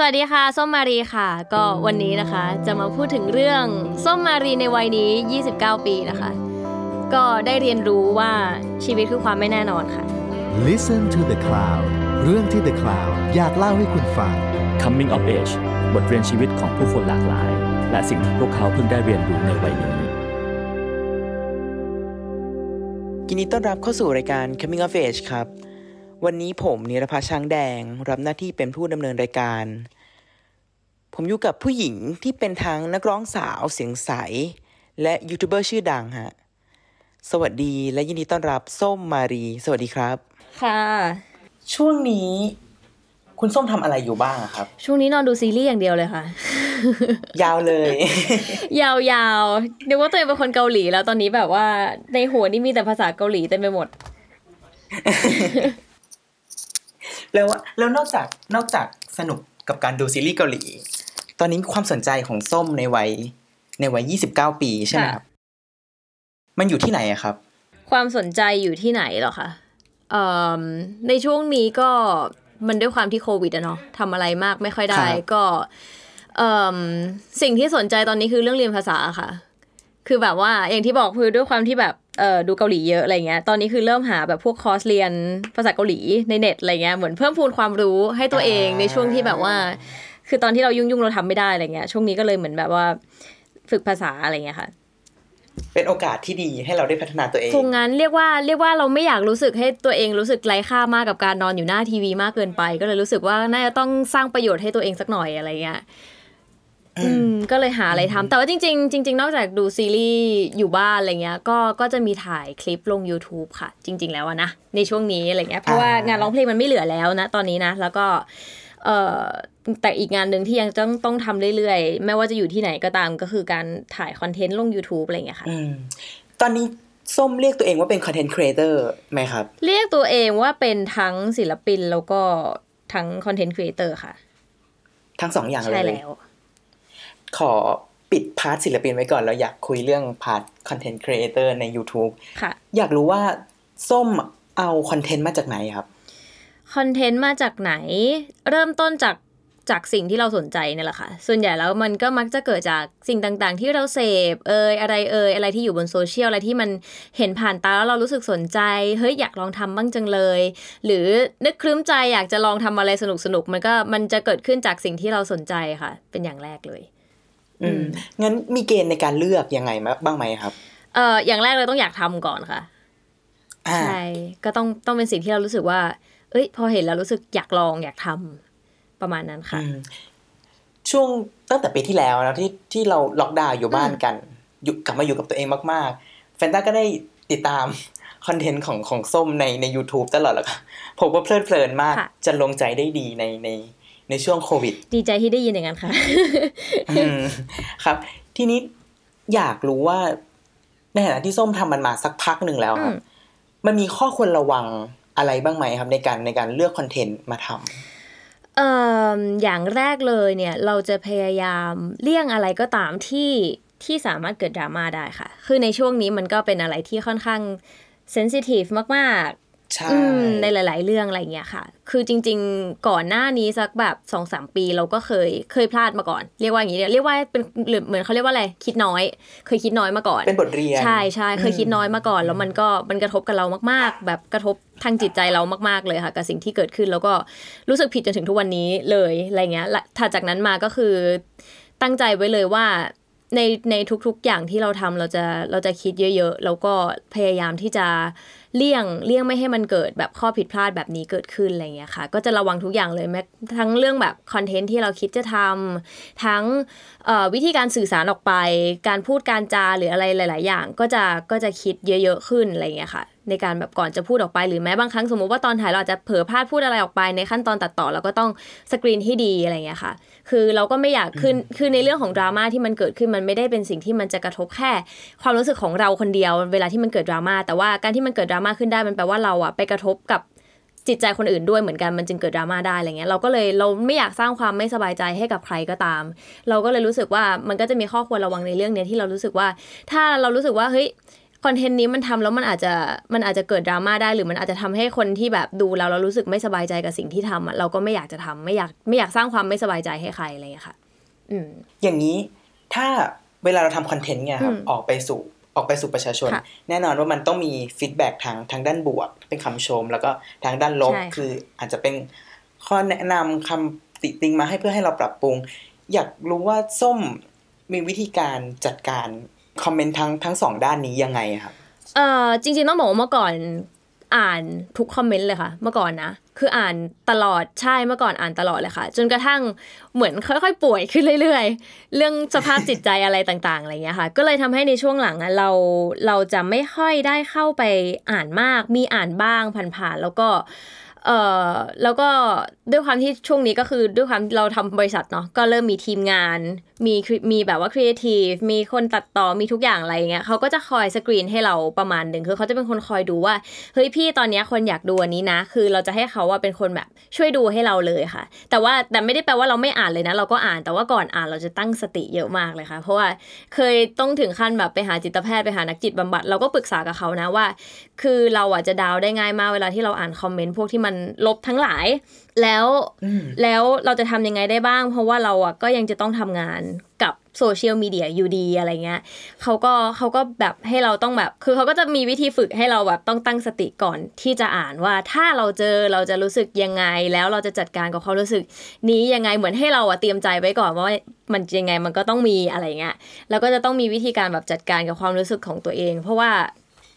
สวัสดีค่ะ ส้มมารีค่ะ ก็วันนี้นะคะ จะมาพูดถึงเรื่องส้มมารีในวัยนี้ 29 ปีนะคะ ก็ได้เรียนรู้ว่าชีวิตคือความไม่แน่นอนค่ะ Listen to the Cloud เรื่องที่ The Cloud อยากเล่าให้คุณฟัง Coming of Age บทเรียนชีวิตของผู้คนหลากหลาย และสิ่งที่พวกเขาเพิ่งได้เรียนรู้ในวัยนี้ยินดีต้อนรับเข้าสู่รายการ Coming of Age ครับ วันนี้ผมนิรพัชช้างแดง รับหน้าที่เป็นผู้ดำเนินรายการ ผมอยู่กับผู้หญิงที่เป็นทั้งนักร้องสาวเสียงใส และยูทูบเบอร์ชื่อดังฮะ สวัสดีและยินดีต้อนรับส้มมารี สวัสดีครับ ค่ะ ช่วงนี้คุณส้มทำอะไรอยู่บ้างอะครับ ช่วงนี้นอนดูซีรีส์อย่างเดียวเลยค่ะ ยาวเลย ยาวๆเดี๋ยวว่าตัวเองเป็นคนเกาหลีแล้วตอนนี้แบบว่าในหัวนี่มีแต่ภาษาเกาหลีเต็มไปหมด แล้วแล้วนอกจากนอกจากสนุกกับการดูซีรีส์เกาหลี ตอนนี้ความสนใจของส้มในวัยในวัย29ปีใช่ไหมครับมันอยู่ที่ไหนอะครับ ความสนใจอยู่ที่ไหนเหรอคะเอ่อในช่วงนี้ก็มันด้วยความที่โควิดอะเนาะทำอะไรมากไม่ค่อยได้ครับก็เอ่อสิ่งที่สนใจตอนนี้คือเรื่องเรียนภาษาค่ะ คือแบบว่าอย่างที่บอกคือด้วยความที่แบบ เอ่อดูเกาหลีเยอะอะไรเงี้ย ตอนนี้คือเริ่มหาแบบพวกคอร์สเรียนภาษาเกาหลีในเน็ตอะไรเงี้ย เหมือนเพิ่มพูนความรู้ให้ตัวเองในช่วงที่แบบว่า คือตอนที่เรายุ่งๆเราทำไม่ได้อะไรเงี้ย ช่วงนี้ก็เลยเหมือนแบบว่าฝึกภาษาอะไรเงี้ยค่ะ เป็นโอกาสที่ดีให้เราได้พัฒนาตัวเองคงงั้นเรียกว่าเรียกว่าเราไม่อยากรู้สึกให้ตัวเองรู้สึกไร้ค่ามากกับการนอนอยู่หน้าทีวีมากเกินไป ก็เลยรู้สึกว่าน่าจะต้องสร้างประโยชน์ให้ตัวเองสักหน่อยอะไรเงี้ย อืมก็เลยหาอะไรทำแต่ว่าจริง ๆ จริง ๆ นอกจากดูซีรีส์อยู่บ้านอะไรเงี้ยก็ก็จะมีถ่ายคลิปลง YouTube ค่ะ จริง ๆ แล้วอะนะในช่วงนี้อะไรเงี้ยเพราะว่าอ่างงานร้องเพลงมันไม่เหลือแล้วนะตอนนี้นะ แล้วก็เอ่อแต่อีกงานหนึ่งที่ยังต้องต้องทำเรื่อยๆ ไม่ว่าจะอยู่ที่ไหนก็ตามก็คือการถ่ายคอนเทนต์ลง YouTube อะไรเงี้ยค่ะอืมตอนนี้ส้มเรียกตัวเองว่าเป็นคอนเทนต์ครีเอเตอร์ไหมครับ เรียกตัวเองว่าเป็นทั้งศิลปินแล้วก็ทั้ง content creator ค่ะ ทั้งสองอย่างเลย ใช่ แล้ว ขอปิด part ศิลปินไว้ก่อนแล้วอยากคุยเรื่อง part content creator ใน YouTube ค่ะ อยากรู้ว่าส้มเอาคอนเทนต์มาจากไหนครับ คอนเทนต์มาจากไหน เริ่มต้นจากจากสิ่งที่เราสนใจเนี่ยแหละค่ะ ส่วนใหญ่แล้วมันก็มักจะเกิดจากสิ่งต่างๆ ที่เราเสพเอยอะไรเอยอะไรที่อยู่บนโซเชียลอะไรที่มันเห็นผ่านตาแล้วเรารู้สึกสนใจ เฮ้ยอยากลองทำบ้างจังเลย หรือนึกครึ้มใจอยากจะลองทำอะไรสนุกๆมันก็มันจะเกิดขึ้นจากสิ่งที่เราสนใจค่ะ เป็นอย่างแรกเลย อืมงั้นมีเกณฑ์ในการเลือกยังไงมาบ้างไหมครับ เอ่ออย่างแรกเลยต้องอยากทำก่อนค่ะอ่าใช่ก็ต้องต้องเป็นสิ่งที่เรารู้สึกว่า เอ้ย พอเห็นแล้วรู้สึกอยากลองอยากทำประมาณนั้นค่ะอืมช่วงตั้งแต่ปีที่แล้วนะที่ที่เราล็อกดาวน์อยู่บ้านกันอยู่กลับมาอยู่กับตัวเองมากๆแฟนต้าก็ได้ติดตามคอนเทนต์ของของส้มในใน u t u b e ตลอดแล้วค่ะผมว่าเพลิดเพลินมากค่ะจะลงใจได้ดีในใน ในช่วงโควิด ดีใจที่ได้ยินอย่างนั้นค่ะอืมครับ ทีนี้อยากรู้ว่า ในฐานะที่ส้มทำมันมาสักพักหนึ่งแล้วครับอืมมันมีข้อควรระวังอะไรบ้างไหมครับ ในการในการเลือกคอนเทนต์มาทำเอ่ออย่างแรกเลยเนี่ยเราจะพยายามเลี่ยงอะไรก็ตามที่ที่สามารถเกิดดราม่าได้ค่ะ คือในช่วงนี้มันก็เป็นอะไรที่ค่อนข้างเซนซิทีฟมากใช่ๆอืม ในหลาย ๆ เรื่องอะไรเงี้ยค่ะ คือจริง ๆ ก่อนหน้านี้สักแบบสองสามปีเราก็เคยเคยพลาดมาก่อน เรียกว่าอย่างนี้เรียกว่าเป็นหรือเหมือนเขาเรียกว่าอะไรคิดน้อย เคยคิดน้อยมาก่อน เป็นบทเรียน ใช่ใช่เคยคิดน้อยมาก่อน แล้วมันก็มันกระทบกับเรามาก ๆ แบบกระทบทางจิตใจเรามาก ๆ เลยค่ะ กับสิ่งที่เกิดขึ้นแล้วก็รู้สึกผิดจนถึงทุกวันนี้เลยอะไรเงี้ยและถัดจากนั้นมาก็คือตั้งใจไว้เลยว่า ในในทุกๆอย่างที่เราทำเราจะเราจะคิดเยอะ ๆ แล้วก็พยายามที่จะเลี่ยงเลี่ยงไม่ให้มันเกิดแบบข้อผิดพลาดแบบนี้เกิดขึ้นอะไรเงี้ยค่ะ ก็จะระวังทุกอย่างเลยแม้ทั้งเรื่องแบบคอนเทนต์ที่เราคิดจะทำทั้งเอ่อวิธีการสื่อสารออกไป การพูดการจาหรืออะไรหลาย ๆ อย่างก็จะก็จะคิดเยอะ ๆ ขึ้นอะไรเงี้ยค่ะ ในการแบบก่อนจะพูดออกไปหรือแม้บางครั้งสมมติว่าตอนถ่ายเราอาจจะเผลอพลาดพูดอะไรออกไปในขั้นตอนตัดต่อเราก็ต้องสกรีนให้ดีอะไรเงี้ยค่ะ คือเราก็ไม่อยากขึ้นคือในเรื่องของดราม่าที่มันเกิดขึ้นมันไม่ได้เป็นสิ่งที่มันจะกระทบแค่ ความรู้สึกของเราคนเดียว เวลาที่มันเกิดดราม่าแต่ว่าการที่มันเกิดดราม่าขึ้นได้มันแปลว่าเราอะไปกระทบกับจิตใจคนอื่นด้วยเหมือนกันมันจึงเกิดดราม่าได้อะไรเงี้ยเราก็เลยเราไม่อยากสร้างความไม่สบายใจให้กับใครก็ตาม เราก็เลยรู้สึกว่ามันก็จะมีข้อควรระวังในเรื่องเนี้ยที่เรารู้สึกว่า ถ้าเรารู้สึกว่าเฮ้ย คอนเทนต์นี้มันทำแล้วมันอาจจะมันอาจจะเกิดดราม่าได้หรือมันอาจจะทำให้คนที่แบบดูแล้วเรารู้สึกไม่สบายใจกับสิ่งที่ทำอะเราก็ไม่อยากจะทำไม่อยากไม่อยากสร้างความไม่สบายใจให้ใครอะไรอย่างเงี้ยค่ะ อืม อย่างนี้ถ้าเวลาเราทำคอนเทนต์เนี่ยครับอืมออกไปสู่ออกไปสู่ประชาชนค่ะแน่นอนว่ามันต้องมีฟีดแบ็ทางทางด้านบวก เป็นคำชม แล้วก็ทางด้านลบใช่ค่ะคืออาจจะเป็นข้อแนะนำคำติติงมาให้เพื่อให้เราปรับปรุง อยากรู้ว่าส้มมีวิธีการจัดการ คอมเมนต์ทั้งทั้งสองด้านนี้ยังไงครับเอ่อจริงๆต้องบอกว่าเมื่อก่อนอ่านทุกคอมเมนต์เลยค่ะ เมื่อก่อนนะคืออ่านตลอดใช่เมื่อก่อนอ่านตลอดเลยค่ะ จนกระทั่งเหมือนค่อยๆ ป่วยขึ้นเรื่อยๆ เรื่องสภาพจิตใจอะไรต่างๆอะไรเงี้ยค่ะ ก็เลยทำให้ในช่วงหลังอะเราเราจะไม่ค่อยได้เข้าไปอ่านมาก มีอ่านบ้างผ่านๆแล้วก็เอ่อแล้วก็ด้วยความที่ช่วงนี้ก็คือด้วยความเราทำบริษัทเนาะก็เริ่มมีทีมงาน มีมีแบบว่าครีเอทีฟมีคนตัดต่อมีทุกอย่างอะไรเงี้ยเขาก็จะคอยสกรีนให้เราประมาณหนึ่งคือเขาจะเป็นคนคอยดูว่าเฮ้ยพี่ตอนนี้คนอยากดูอันนี้นะ คือเราจะให้เขาว่าเป็นคนแบบช่วยดูให้เราเลยค่ะ แต่ว่าแต่ไม่ได้แปลว่าเราไม่อ่านเลยนะ เราก็อ่านแต่ว่าก่อนอ่านเราจะตั้งสติเยอะมากเลยค่ะ เพราะว่าเคยต้องถึงขั้นแบบไปหาจิตแพทย์ไปหานักจิตบำบัดเราก็ปรึกษากับเขานะว่า คือเราอะจะดาวได้ง่ายมากเวลาที่เราอ่านคอมเมนต์พวกที่มันลบทั้งหลาย แล้วอืมแล้วเราจะทำยังไงได้บ้าง เพราะว่าเราอะก็ยังจะต้องทำงานกับโซเชียลมีเดียอยู่ดีอะไรเงี้ยเขาก็เขาก็แบบให้เราต้องแบบ คือเขาก็จะมีวิธีฝึกให้เราแบบต้องตั้งสติก่อนที่จะอ่านว่าถ้าเราเจอเราจะรู้สึกยังไง แล้วเราจะจัดการกับความรู้สึก นี้ยังไงเหมือนให้เราอะเตรียมใจไว้ก่อนว่ามันยังไงมันก็ต้องมีอะไรเงี้ยแล้วก็จะต้องมีวิธีการแบบจัดการกับความรู้สึกของตัวเอง เพราะว่า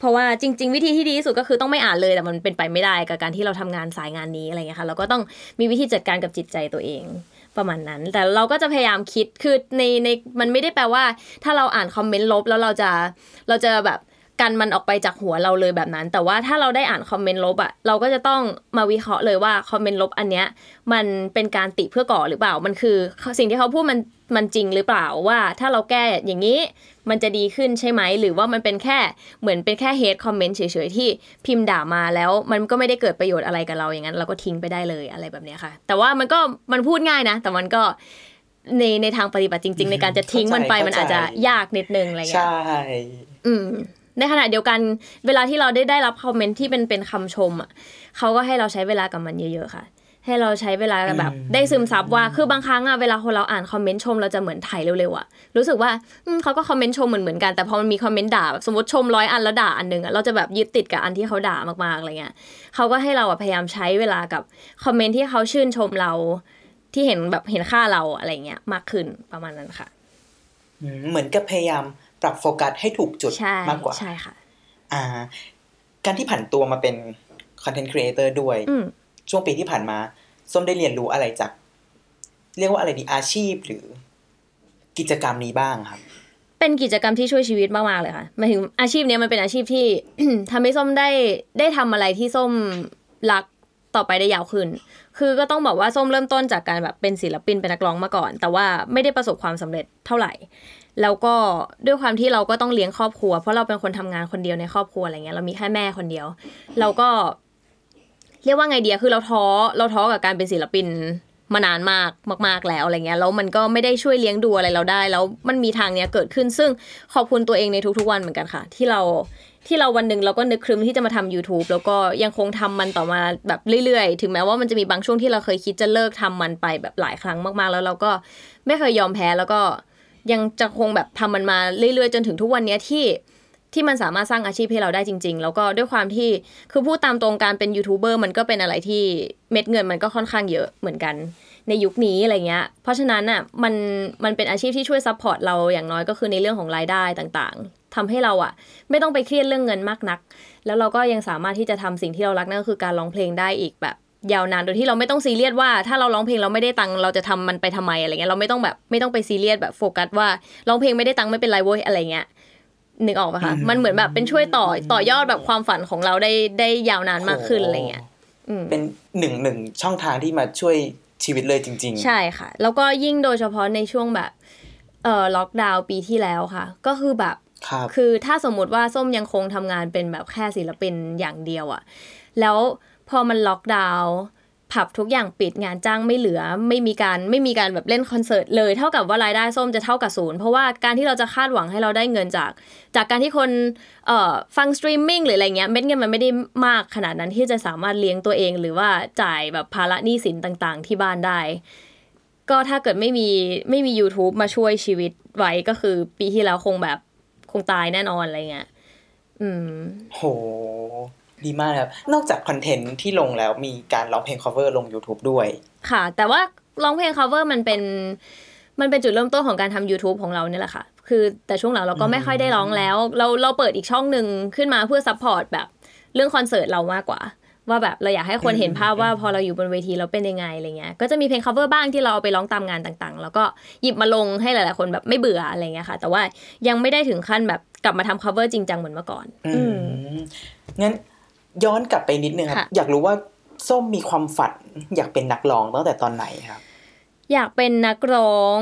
เพราะว่าจริง ๆ วิธีที่ดีที่สุดก็คือต้องไม่อ่านเลยแต่มันเป็นไปไม่ได้กับการที่เราทำงานสายงานนี้อะไรเงี้ยค่ะเราก็ต้องมีวิธีจัดการกับจิตใจตัวเองประมาณนั้น แต่เราก็จะพยายามคิดคือในในมันไม่ได้แปลว่า ถ้าเราอ่านคอมเมนต์ลบแล้วเราจะเราจะแบบ กันมันออกไปจากหัวเราเลยแบบนั้น แต่ว่าถ้าเราได้อ่านคอมเมนต์ลบอะเราก็จะต้องมาวิเคราะห์เลยว่าคอมเมนต์ลบอันเนี้ยมันเป็นการติเพื่อก่อหรือเปล่ามันคือ สิ่งที่เขาพูดมันมันจริงหรือเปล่าว่า ถ้าเราแก้อย่างนี้มันจะดีขึ้นใช่ไหมหรือว่ามันเป็นแค่เหมือนเป็นแค่เฮดคอมเมนต์เฉยๆที่พิมพ์ด่ามาแล้วมันก็ไม่ได้เกิดประโยชน์อะไรกับเราอย่างนั้น เราก็ทิ้งไปได้เลยอะไรแบบเนี้ยค่ะ แต่ว่ามันก็มันพูดง่ายนะ แต่มันก็ในในทางปฏิบัติจริง ๆ ในการจะทิ้งมันไปเข้าใจมันอาจจะยากนิดนึงอะไรเงี้ย่อืม ในขณะเดียวกันเวลาที่เราได้ได้รับคอมเมนต์ที่เป็นเป็นคำชมอะเขาก็ให้เราใช้เวลากับมันเยอะๆค่ะ ให้เราใช้เวลาแบบอืมได้ซึมซับว่าคือบางครั้งอะเวลาคนเราอ่านคอมเมนต์ชมเราจะเหมือนผ่านเร็วๆอะรู้สึกว่าอืมเขาก็คอมเมนต์ชมเหมือนเหมือนกันแต่พอมันมีคอมเมนต์ด่าแบบสมมติชมร้อยอันแล้วด่าอันหนึ่งอะเราจะแบบยึดติดกับอันที่เขาด่ามากๆอะไรเงี้ยเขาก็ให้เราอะพยายามใช้เวลากับคอมเมนต์ที่เขาชื่นชมเราที่เห็นแบบเห็นค่าเราอะไรเงี้ยมากขึ้นประมาณนั้นค่ะอืมเหมือนกับพยายาม ปรับโฟกัสให้ถูกจุดใช่มากกว่าใช่ค่ะ อ่า การที่ผันตัวมาเป็น content creator ด้วยอืมช่วงปีที่ผ่านมาส้มได้เรียนรู้อะไรจาก เรียกว่าอะไรดีอาชีพหรือ กิจกรรมนี้บ้างครับ เป็นกิจกรรมที่ช่วยชีวิตมากๆเลยค่ะหมายถึงอาชีพเนี้ยมันเป็นอาชีพที่ทำให้ส้มได้ได้ทำอะไรที่ส้มรักต่อไปได้ยาวขึ้น คือก็ต้องบอกว่าส้มเริ่มต้นจากการแบบเป็นศิลปินเป็นนักร้องมาก่อน แต่ว่าไม่ได้ประสบความสำเร็จเท่าไหร่ แล้วก็ด้วยความที่เราก็ต้องเลี้ยงครอบครัว เพราะเราเป็นคนทำงานคนเดียวในครอบครัวอะไรเงี้ยเรามีแค่แม่คนเดียว เราก็ เรียกว่าไงเดียคือเราท้อเราท้อกับการเป็นศิลปินมานานมากมาก ๆแล้วอะไรเงี้ยแล้วมันก็ไม่ได้ช่วยเลี้ยงดูอะไรเราได้ แล้วมันมีทางเนี้ยเกิดขึ้น ซึ่งขอบคุณตัวเองในทุกๆวันเหมือนกันค่ะ ที่เราที่เราวันหนึ่งเราก็นึกครึมที่จะมาทำ YouTube แล้วก็ยังคงทำมันต่อมาแบบเรื่อยๆ ถึงแม้ว่ามันจะมีบางช่วงที่เราเคยคิดจะเลิกทำมันไปแบบหลายครั้งมากๆ แล้วเราก็ไม่เคยยอมแพ้แล้วก็ ยังจะคงแบบทำมันมาเรื่อยๆ จนถึงทุกวันเนี้ยที่ที่มันสามารถสร้างอาชีพให้เราได้จริง ๆ แล้วก็ด้วยความที่คือพูดตามตรงการเป็นยูทูบเบอร์มันก็เป็นอะไรที่เม็ดเงินมันก็ค่อนข้างเยอะเหมือนกัน ในยุคนี้อะไรเงี้ย เพราะฉะนั้นอะมันมันเป็นอาชีพที่ช่วย support เราอย่างน้อยก็คือในเรื่องของรายได้ต่างๆทำให้เราอะ ไม่ต้องไปเครียดเรื่องเงินมากนัก แล้วเราก็ยังสามารถที่จะทำสิ่งที่เรารักนั่นก็คือการร้องเพลงได้อีกแบบ ยาวนานโดยที่เราไม่ต้องซีเรียสว่า ถ้าเราร้องเพลงเราไม่ได้ตังค์เราจะทำมันไปทำไมอะไรเงี้ยเราไม่ต้องแบบไม่ต้องไปซีเรียสแบบโฟกัสว่าร้องเพลงไม่ได้ตังค์ไม่เป็นไรเว้ยอะไรเงี้ยนึกออกปะคะมันเหมือนแบบเป็นช่วยต่อต่อยอดแบบความฝันของเราได้ได้ยาวนานมากขึ้นอะไรเงี้ยอืมเป็นหนึ่งหนึ่งช่องทางที่มาช่วยชีวิตเลยจริง ๆ ใช่ค่ะ แล้วก็ยิ่งโดยเฉพาะในช่วงแบบเอ่อล็อกดาวน์ปีที่แล้วค่ะ ก็คือแบบครับคือถ้าสมมุติว่าส้มยังคงทำงานเป็นแบบแค่ศิลปินอย่างเดียวอะแล้ว พอมันล็อกดาวน์ผับทุกอย่างปิดงานจ้างไม่เหลือ ไม่มีการไม่มีการแบบเล่นคอนเสิร์ตเลย เท่ากับว่ารายได้ส้มจะเท่ากับศูนย์เพราะว่าการที่เราจะคาดหวังให้เราได้เงินจาก จากการที่คนเอ่อฟังสตรีมมิ่งหรืออะไรเงี้ยเม็ดเงินมันไม่ได้มากขนาดนั้นที่จะสามารถเลี้ยงตัวเองหรือว่าจ่ายแบบภาระหนี้สินต่างๆ ที่บ้านได้ ก็ถ้าเกิดไม่มีไม่มี YouTube มาช่วยชีวิตไว้ก็คือปีที่แล้วคงแบบคงตายแน่นอนอะไรเงี้ยอืม โห ดีมากครับ นอกจากคอนเทนต์ที่ลงแล้วมีการร้องเพลง cover ลง YouTube ด้วย ค่ะ แต่ว่าร้องเพลง cover มันเป็น มันเป็นจุดเริ่มต้นของการทำ YouTube ของเราเนี่ยแหละค่ะ คือแต่ช่วงหลังเราก็ไม่ค่อยได้ร้องแล้ว เราเราเปิดอีกช่องหนึ่งขึ้นมาเพื่อ support แบบเรื่องคอนเสิร์ตเรามากกว่า ว่าแบบเราอยากให้คนเห็นภาพว่าพอเราอยู่บนเวทีเราเป็นยังไงอะไรเงี้ย ก็จะมีเพลง cover บ้างที่เราเอาไปร้องตามงานต่างๆ แล้วก็หยิบมาลงให้หลายๆคนแบบไม่เบื่ออะไรเงี้ยค่ะ แต่ว่ายังไม่ได้ถึงขั้นแบบกลับมาทำ cover จริงจังเหมือนเมื่อก่อน อืมงั้น ย้อนกลับไปนิดนึงครับค่ะอยากรู้ว่าส้มมีความฝัน อยากเป็นนักร้องตั้งแต่ตอนไหนครับ อยากเป็นนักร้อง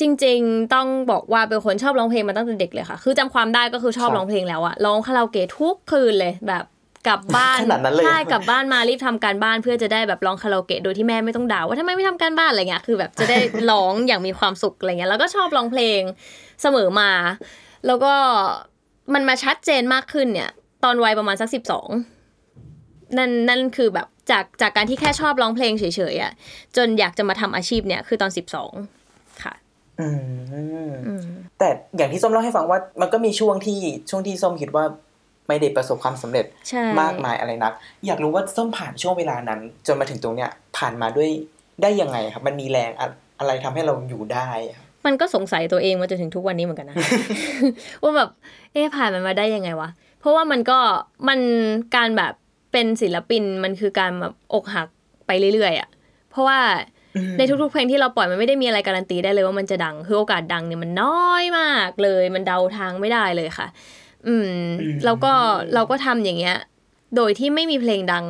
จริง ๆ ต้องบอกว่าเป็นคนชอบร้องเพลงมาตั้งแต่เด็กเลยค่ะ คือจำความได้ก็คือชอบครับร้องเพลงแล้วอะร้องคาราโอเกะทุกคืนเลยแบบกลับบ้านขนาดนั้นเลยใช่กลับบ้านมารีบทำการบ้านเพื่อจะได้แบบร้องคาราโอเกะโดยที่แม่ไม่ต้องด่าว่าทำไมไม่ทำการบ้านอะไรเงี้ยคือแบบจะได้ร้องอย่างมีความสุขอะไรเงี้ยแล้วก็ชอบร้องเพลงเสมอมา แล้วก็มันมาชัดเจนมากขึ้นเนี่ย ตอนวัยประมาณสักสิบสอง นั่นนั่นคือแบบจากจากการที่แค่ชอบร้องเพลงเฉยๆอะจนอยากจะมาทำอาชีพเนี่ยคือตอนสิบสองค่ะอืมแต่อย่างที่ส้มเล่าให้ฟังว่า มันก็มีช่วงที่ช่วงที่ส้มคิดว่าไม่ได้ประสบความสำเร็จใช่มากมายอะไรนัก อยากรู้ว่าส้มผ่านช่วงเวลานั้น จนมาถึงตรงเนี้ยผ่านมาด้วยได้ยังไงครับ มันมีแรงอะอะไรทำให้เราอยู่ได้ครับมันก็สงสัยตัวเองมาจนถึงทุกวันนี้เหมือนกันนะว่าแบบเอ๊ะผ่านมันมาได้ยังไงวะเพราะว่ามันก็มันการแบบ เป็นศิลปินมันคือการแบบอกหักไปเรื่อยๆอะเพราะว่าในทุกๆเพลงที่เราปล่อยมันไม่ได้มีอะไรการันตีได้เลยว่ามันจะดังคือโอกาสดังเนี่ยมันน้อยมากเลย มันเดาทางไม่ได้เลยค่ะ อืมแล้วก็เราก็ทำอย่างเงี้ย โดยที่ไม่มีเพลงดัง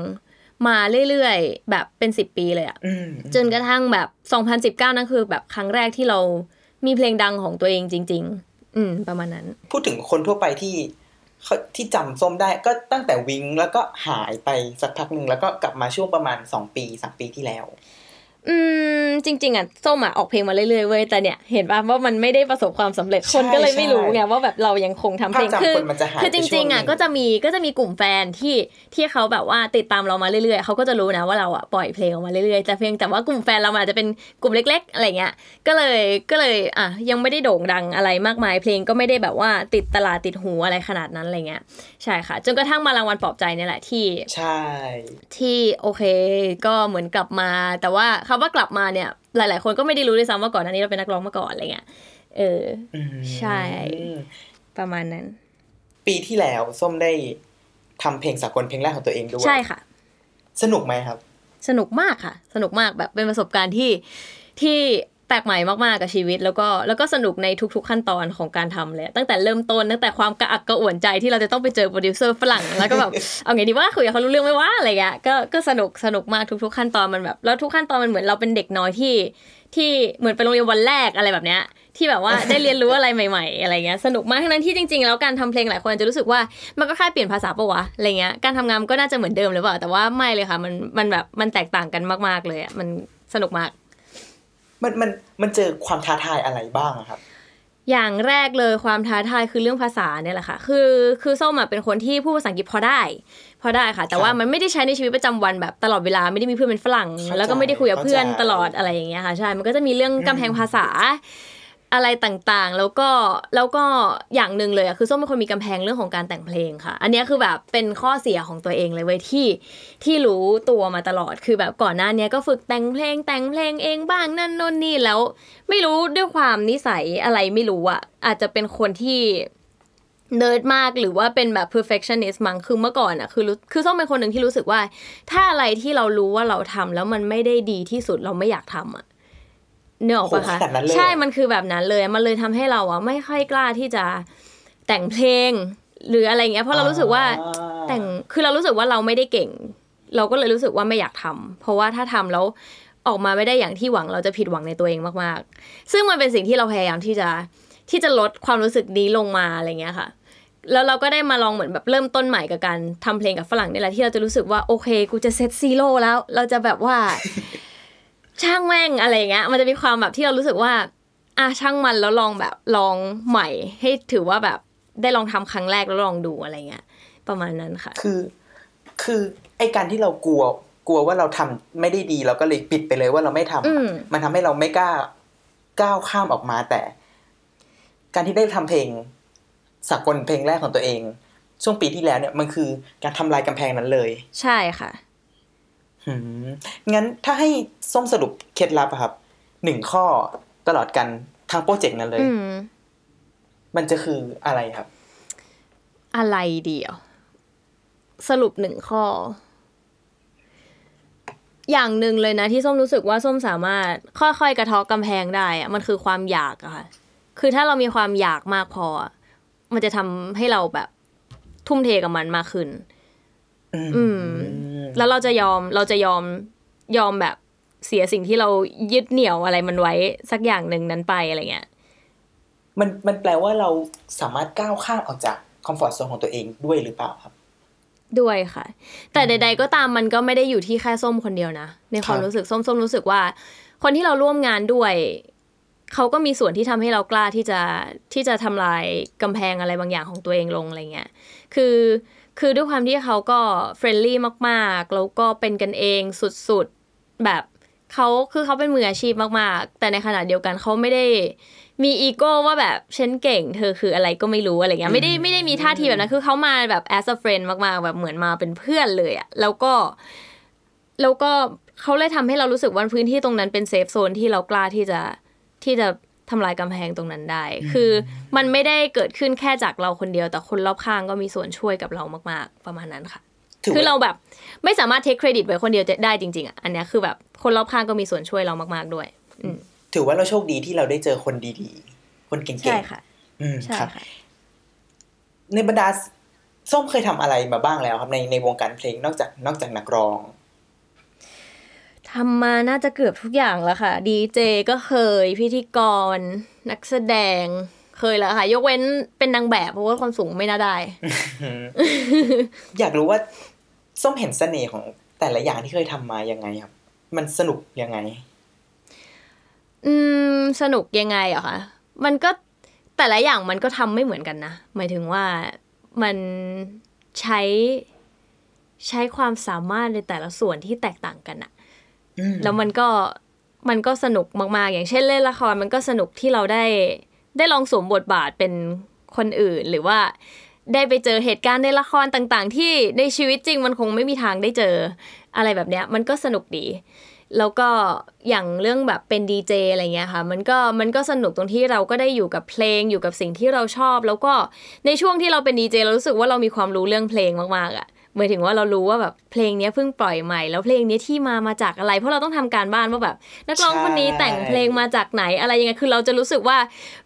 มาเรื่อยๆ แบบเป็นสิบปีเลยอะอืมจนกระทั่งแบบ2019นั่นคือแบบครั้งแรกที่เรามีเพลงดังของตัวเองจริง ๆ อืมประมาณนั้น พูดถึงคนทั่วไปที่เขา ที่จำส้มได้ก็ตั้งแต่วิงแล้วก็หายไปสักพักหนึ่งแล้วก็กลับมาช่วงประมาณสองปีสามปีที่แล้ว อืมจริง ๆอะส้มอะออกเพลงมาเรื่อยๆเว้ยแต่เนี่ยเห็นป่ะว่ามันไม่ได้ประสบความสำเร็จใช่คนก็เลยไม่รู้ใช่ไงว่าแบบเรายังคงทำเพลงภาพจำคือคนมันจะหายคือไปจช่ริวงงๆอะหนึ่งก็จะมีก็จะมีกลุ่มแฟนที่ที่เขาแบบว่าติดตามเรามาเรื่อยๆเขาก็จะรู้นะว่าเราอะปล่อยเพลงออกมาเรื่อยๆแต่เพียงแต่ว่ากลุ่มแฟนเรามันอาจจะเป็นกลุ่มเล็ก ๆ อะไรเงี้ยก็เลยก็เลยอะยังไม่ได้โด่งดังอะไรมากมาย เพลงก็ไม่ได้แบบว่าติดตลาดติดหูอะไรขนาดนั้นอะไรเงี้ยใช่ค่ะ จนกระทั่งมารางวัลปลอบใจเนี่ยแหละที่ใช่ที่โอเค ก็เหมือนกลับมาแต่ว่าคำว่ากลับมาเนี่ย หลาย ๆ คนก็ไม่ได้รู้ด้วยซ้ำว่าก่อนหน้านี้เราเป็นนักร้องมาก่อนอะไรเงี้ยเอออืมใช่ ประมาณนั้น ปีที่แล้วส้มได้ทำเพลงสากลเพลงแรกของตัวเองด้วยใช่ค่ะ สนุกไหมครับ สนุกมากค่ะ สนุกมากแบบเป็นประสบการณ์ที่ที่แปลกใหม่มากๆกับชีวิต แล้วก็แล้วก็สนุกในทุก ๆ ขั้นตอนของการทำเลยตั้งแต่เริ่มต้นตั้งแต่ความกระอักกระอ่วนใจที่เราจะต้องไปเจอโปรดิวเซอร์ฝรั่งแล้วก็แบบเอาไงดีว่าคุยกับเขารู้เรื่องไหมว่าอะไรเงี้ยก็ก็สนุกสนุกมากทุก ๆ ขั้นตอนมันแบบ แล้วทุกขั้นตอนมันเหมือนเราเป็นเด็กน้อยที่ ที่เหมือนไปโรงเรียนวันแรกอะไรแบบเนี้ยที่แบบว่าได้เรียนรู้อะไรใหม่ ๆ อะไรเงี้ยสนุกมากทั้งนั้นที่จริงๆแล้วการทำเพลงหลายคนจะรู้สึกว่ามันก็แค่เปลี่ยนภาษาปะวะอะไรเงี้ยการทำงานก็น่าจะเหมือนเดิมหรือเปล่าแต่ว่าไม่เลยค่ะมันมันแบบมันแตกต่างกันมากๆเลยอะมันสนุกมาก มันมันมันเจอความท้าทายอะไรบ้างอะครับ อย่างแรกเลยความท้าทายคือเรื่องภาษาเนี่ยแหละค่ะ คือคือส้มอะเป็นคนที่พูดภาษาอังกฤษพอได้ พอได้ค่ะ แต่ว่ามันไม่ได้ใช้ในชีวิตประจำวันแบบตลอดเวลาไม่ได้มีเพื่อนเป็นฝรั่งเข้าใจแล้วก็ไม่ได้คุยกับเพื่อนเข้าใจตลอดอะไรอย่างเงี้ยค่ะใช่มันก็จะมีเรื่องกำแพงภาษา อะไรต่างๆ แล้วก็แล้วก็อย่างหนึ่งเลยอะคือส้มเป็นคนมีกำแพงเรื่องของการแต่งเพลงค่ะ อันนี้คือแบบเป็นข้อเสียของตัวเองเลยเว้ยที่ที่รู้ตัวมาตลอดคือแบบก่อนหน้านี้ก็ฝึกแต่งเพลงแต่งเพลงเองบ้างนั่นน่นนี่แล้ว ไม่รู้ด้วยความนิสัยอะไรไม่รู้อะอาจจะเป็นคนที่เนิร์ดมากหรือว่าเป็นแบบ perfectionist มั้งคือเมื่อก่อนอะคือรู้คือส้มเป็นคนหนึ่งที่รู้สึกว่า ถ้าอะไรที่เรารู้ว่าเราทำแล้วมันไม่ได้ดีที่สุดเราไม่อยากทำอะ เนื้อออกปะคะโหขนาดนั้นเลยใช่มันคือแบบนั้นเลยมันเลยทำให้เราอะไม่ค่อยกล้าที่จะแต่งเพลง หรืออะไรเงี้ยเพราะเรารู้สึกว่าแต่งคือเรารู้สึกว่าเราไม่ได้เก่ง เราก็เลยรู้สึกว่าไม่อยากทำเพราะว่าถ้าทำแล้วออกมาไม่ได้อย่างที่หวังเราจะผิดหวังในตัวเองมากๆ ซึ่งมันเป็นสิ่งที่เราพยายามที่จะที่จะลดความรู้สึกนี้ลงมาอะไรเงี้ยค่ะ แล้วเราก็ได้มาลองเหมือนแบบเริ่มต้นใหม่กับการทำเพลงกับฝรั่งนี่แหละที่เราจะรู้สึกว่าโอเค กูจะเซตซีโร่แล้ว เราจะแบบว่า ช่างแม่งอะไรอย่างเงี้ย มันจะมีความแบบที่เรารู้สึกว่า อะช่างมันแล้วลองแบบลองใหม่ ให้ถือว่าแบบได้ลองทำครั้งแรกแล้วลองดูอะไรเงี้ย ประมาณนั้นค่ะ คือ คือไอการที่เรากลัวกลัวว่าเราทำไม่ได้ดีเราก็เลยปิดไปเลยว่าเราไม่ทำอือะมมันทำให้เราไม่กล้าก้าวข้ามออกมาแต่ การที่ได้ทำเพลงสากลเพลงแรกของตัวเอง ช่วงปีที่แล้วเนี่ยมันคือการทำลายกำแพงนั้นเลย ใช่ค่ะหืม งั้นถ้าให้ส้มสรุปเคล็ดลับอะครับหนึ่งข้อตลอดกันทางโปรเจกต์นั้นเลยอืมมันจะคืออะไรครับ อะไรเดียว สรุปหนึ่งข้อ อย่างหนึ่งเลยนะที่ส้มรู้สึกว่าส้มสามารถ ค่อยๆกระเทอกกำแพงได้อะมันคือความอยากอะค่ะ คือถ้าเรามีความอยากมากพออะมันจะทำให้เราแบบทุ่มเทกับมันมากขึ้น อืม แล้วเราจะยอมเราจะยอมยอมแบบเสียสิ่งที่เรายึดเหนี่ยวอะไรมันไว้สักอย่างหนึ่งนั้นไปอะไรเงี้ยมันมันแปลว่าเราสามารถก้าวข้ามออกจากคอมฟอร์ทโซนของตัวเองด้วยหรือเปล่าครับ ด้วยค่ะ แต่ใด ๆ ก็ตามมันก็ไม่ได้อยู่ที่แค่ส้มคนเดียวนะ ในความครับรู้สึกส้มส้มรู้สึกว่า คนที่เราร่วมงานด้วยเขาก็มีส่วนที่ทำให้เรากล้าที่จะที่จะทำลายกำแพงอะไรบางอย่างของตัวเองลงอะไรเงี้ยคือ คือด้วยความที่เขาก็ friendly มากๆ แล้วก็เป็นกันเองสุดๆ แบบเขาคือเขาเป็นมืออาชีพมากๆ แต่ในขณะเดียวกันเขาไม่ได้มีอีโก้ว่าแบบฉันเก่ง เธอคืออะไรก็ไม่รู้อะไรเงี้ยไม่ได้ไม่ได้มีท่าทีแบบนั้นคือเขามาแบบ as a friend มากๆ แบบเหมือนมาเป็นเพื่อนเลยอะแล้วก็แล้วก็เขาเลยทำให้เรารู้สึกว่าพื้นที่ตรงนั้นเป็น safe zone ที่เรากล้าที่จะที่จะ ทำลายกำแพงตรงนั้นได้ คือมันไม่ได้เกิดขึ้นแค่จากเราคนเดียว แต่คนรอบข้างก็มีส่วนช่วยกับเรามากๆ ประมาณนั้นค่ะถือคือว่าเราแบบไม่สามารถ take credit ไว้คนเดียวจะได้จริงๆอะ อันเนี้ยคือแบบคนรอบข้างก็มีส่วนช่วยเรามากๆด้วย อืมถือว่าเราโชคดีที่เราได้เจอคนดีๆ คนเก่งๆ ใช่ค่ะ อืมใช่ครับค่ะในบรรดาส้มเคยทำอะไรมาบ้างแล้วครับในในวงการเพลงนอกจากนอกจากนักร้อง ทำมาน่าจะเกือบทุกอย่างแล้วค่ะ ดีเจก็เคย พิธีกร นักแสดง เคยแล้วค่ะ ยกเว้นเป็นนางแบบเพราะว่าความสูงไม่น่าได้ อยากรู้ว่า ส้มเห็นเสน่ห์ของแต่ละอย่างที่เคยทำมายังไงครับ มันสนุกยังไง อืม สนุกยังไงอะคะมันก็แต่ละอย่างมันก็ทำไม่เหมือนกันนะ หมายถึงว่ามันใช้ใช้ความสามารถในแต่ละส่วนที่แตกต่างกันอะอืม แล้วมันก็มันก็สนุกมากๆ อย่างเช่นเล่นละครมันก็สนุกที่เราได้ได้ลองสวมบทบาทเป็นคนอื่นหรือว่าได้ไปเจอเหตุการณ์ในละครต่างๆ ที่ในชีวิตจริงมันคงไม่มีทางได้เจออะไรแบบเนี้ย มันก็สนุกดี แล้วก็อย่างเรื่องแบบเป็นดีเจอะไรเงี้ยค่ะ มันก็มันก็สนุกตรงที่เราก็ได้อยู่กับเพลงอยู่กับสิ่งที่เราชอบ แล้วก็ในช่วงที่เราเป็นดีเจเรารู้สึกว่าเรามีความรู้เรื่องเพลงมากๆอะ หมายถึงว่าเรารู้ว่าแบบเพลงนี้เพิ่งปล่อยใหม่ แล้วเพลงนี้ที่มามาจากอะไร เพราะเราต้องทำการบ้านว่าแบบ นักร้องคนนี้แต่งเพลงมาจากไหนอะไรยังไงคือเราจะรู้สึกว่า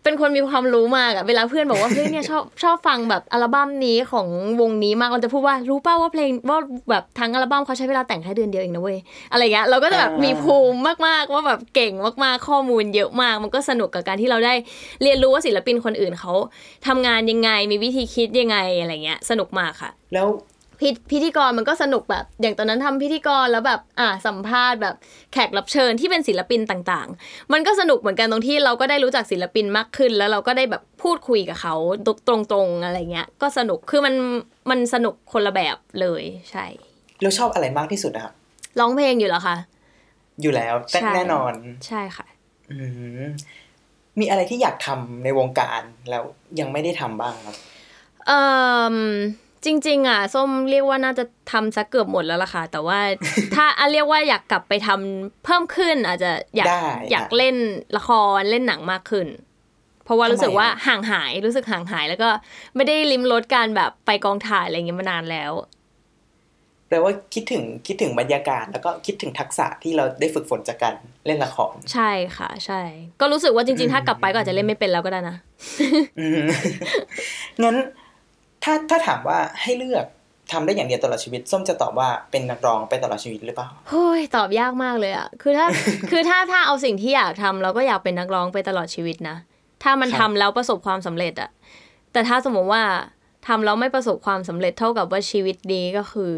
เป็นคนมีความรู้มากอะเวลาเพื่อนบอกว่าเฮ้ยเนี่ยชอบชอบฟังแบบอัลบั้มนี้ของวงนี้มากเราจะพูดว่ารู้ป้าว่าเพลงว่าแบบทั้งอัลบั้มเขาใช้เวลาแต่งแค่เดือนเดียวเองนะเว้ยอะไรเงี้ยเราก็จะแบบมีภูมิมากๆว่าแบบเก่งมากๆข้อมูลเยอะมาก มันก็สนุกกับการที่เราได้เรียนรู้ว่าศิลปินคนอื่นเขาทำงานยังไงมีวิธีคิดยังไงอะไรเงี้ยสนุกมากค่ะ แล้ว พิพิธีกรมันก็สนุกแบบ อย่างตอนนั้นทำพิธีกรแล้วแบบอ่าสัมภาษณ์แบบแขกรับเชิญที่เป็นศิลปินต่างๆ มันก็สนุกเหมือนกันตรงที่เราก็ได้รู้จักศิลปินมากขึ้น แล้วเราก็ได้แบบพูดคุยกับเขาตรงๆอะไรเงี้ย ก็สนุกคือมันมันสนุกคนละแบบเลยใช่เราชอบอะไรมากที่สุดนะครับร้องเพลงอยู่แล้วค่ะอยู่แล้วแต่ใช่แน่นอนใช่ค่ะ อืมมีอะไรที่อยากทำในวงการแล้วยังไม่ได้ทำบ้างครับเอ่อ จริง ๆ อะ ส้มเรียกว่าน่าจะทำซะเกือบหมดแล้วล่ะค่ะ แต่ว่าถ้าอะเรียกว่าอยากกลับไปทำเพิ่มขึ้น อาจจะอยากได้อยากค่ะเล่นละครเล่นหนังมากขึ้น เพราะว่าทำไมรู้สึกว่าอะห่างหายรู้สึกห่างหาย แล้วก็ไม่ได้ลิมรสการแบบไปกองถ่ายอะไรอย่างเงี้ยมานานแล้วแปลว่าคิดถึงคิดถึงบรรยากาศ แล้วก็คิดถึงทักษะที่เราได้ฝึกฝนจากการเล่นละครใช่ค่ะ ใช่ ก็รู้สึกว่าจริง ๆ ถ้ากลับไปก็อาจจะเล่นไม่เป็นแล้วก็ได้นะอืมงั้น ถ้าถ้าถามว่าให้เลือกทำได้อย่างเดียวตลอดชีวิต ส้มจะตอบว่าเป็นนักร้องไปตลอดชีวิตหรือเปล่าโอ้ยตอบยากมากเลยอะคือถ้าคือถ้าถ้าเอาสิ่งที่อยากทำเราก็อยากเป็นนักร้องไปตลอดชีวิตนะ ถ้ามันครัทำบแล้วประสบความสำเร็จอะแต่ถ้าสมมติว่าทำแล้วไม่ประสบความสำเร็จเท่ากับว่าชีวิตนี้ก็คือ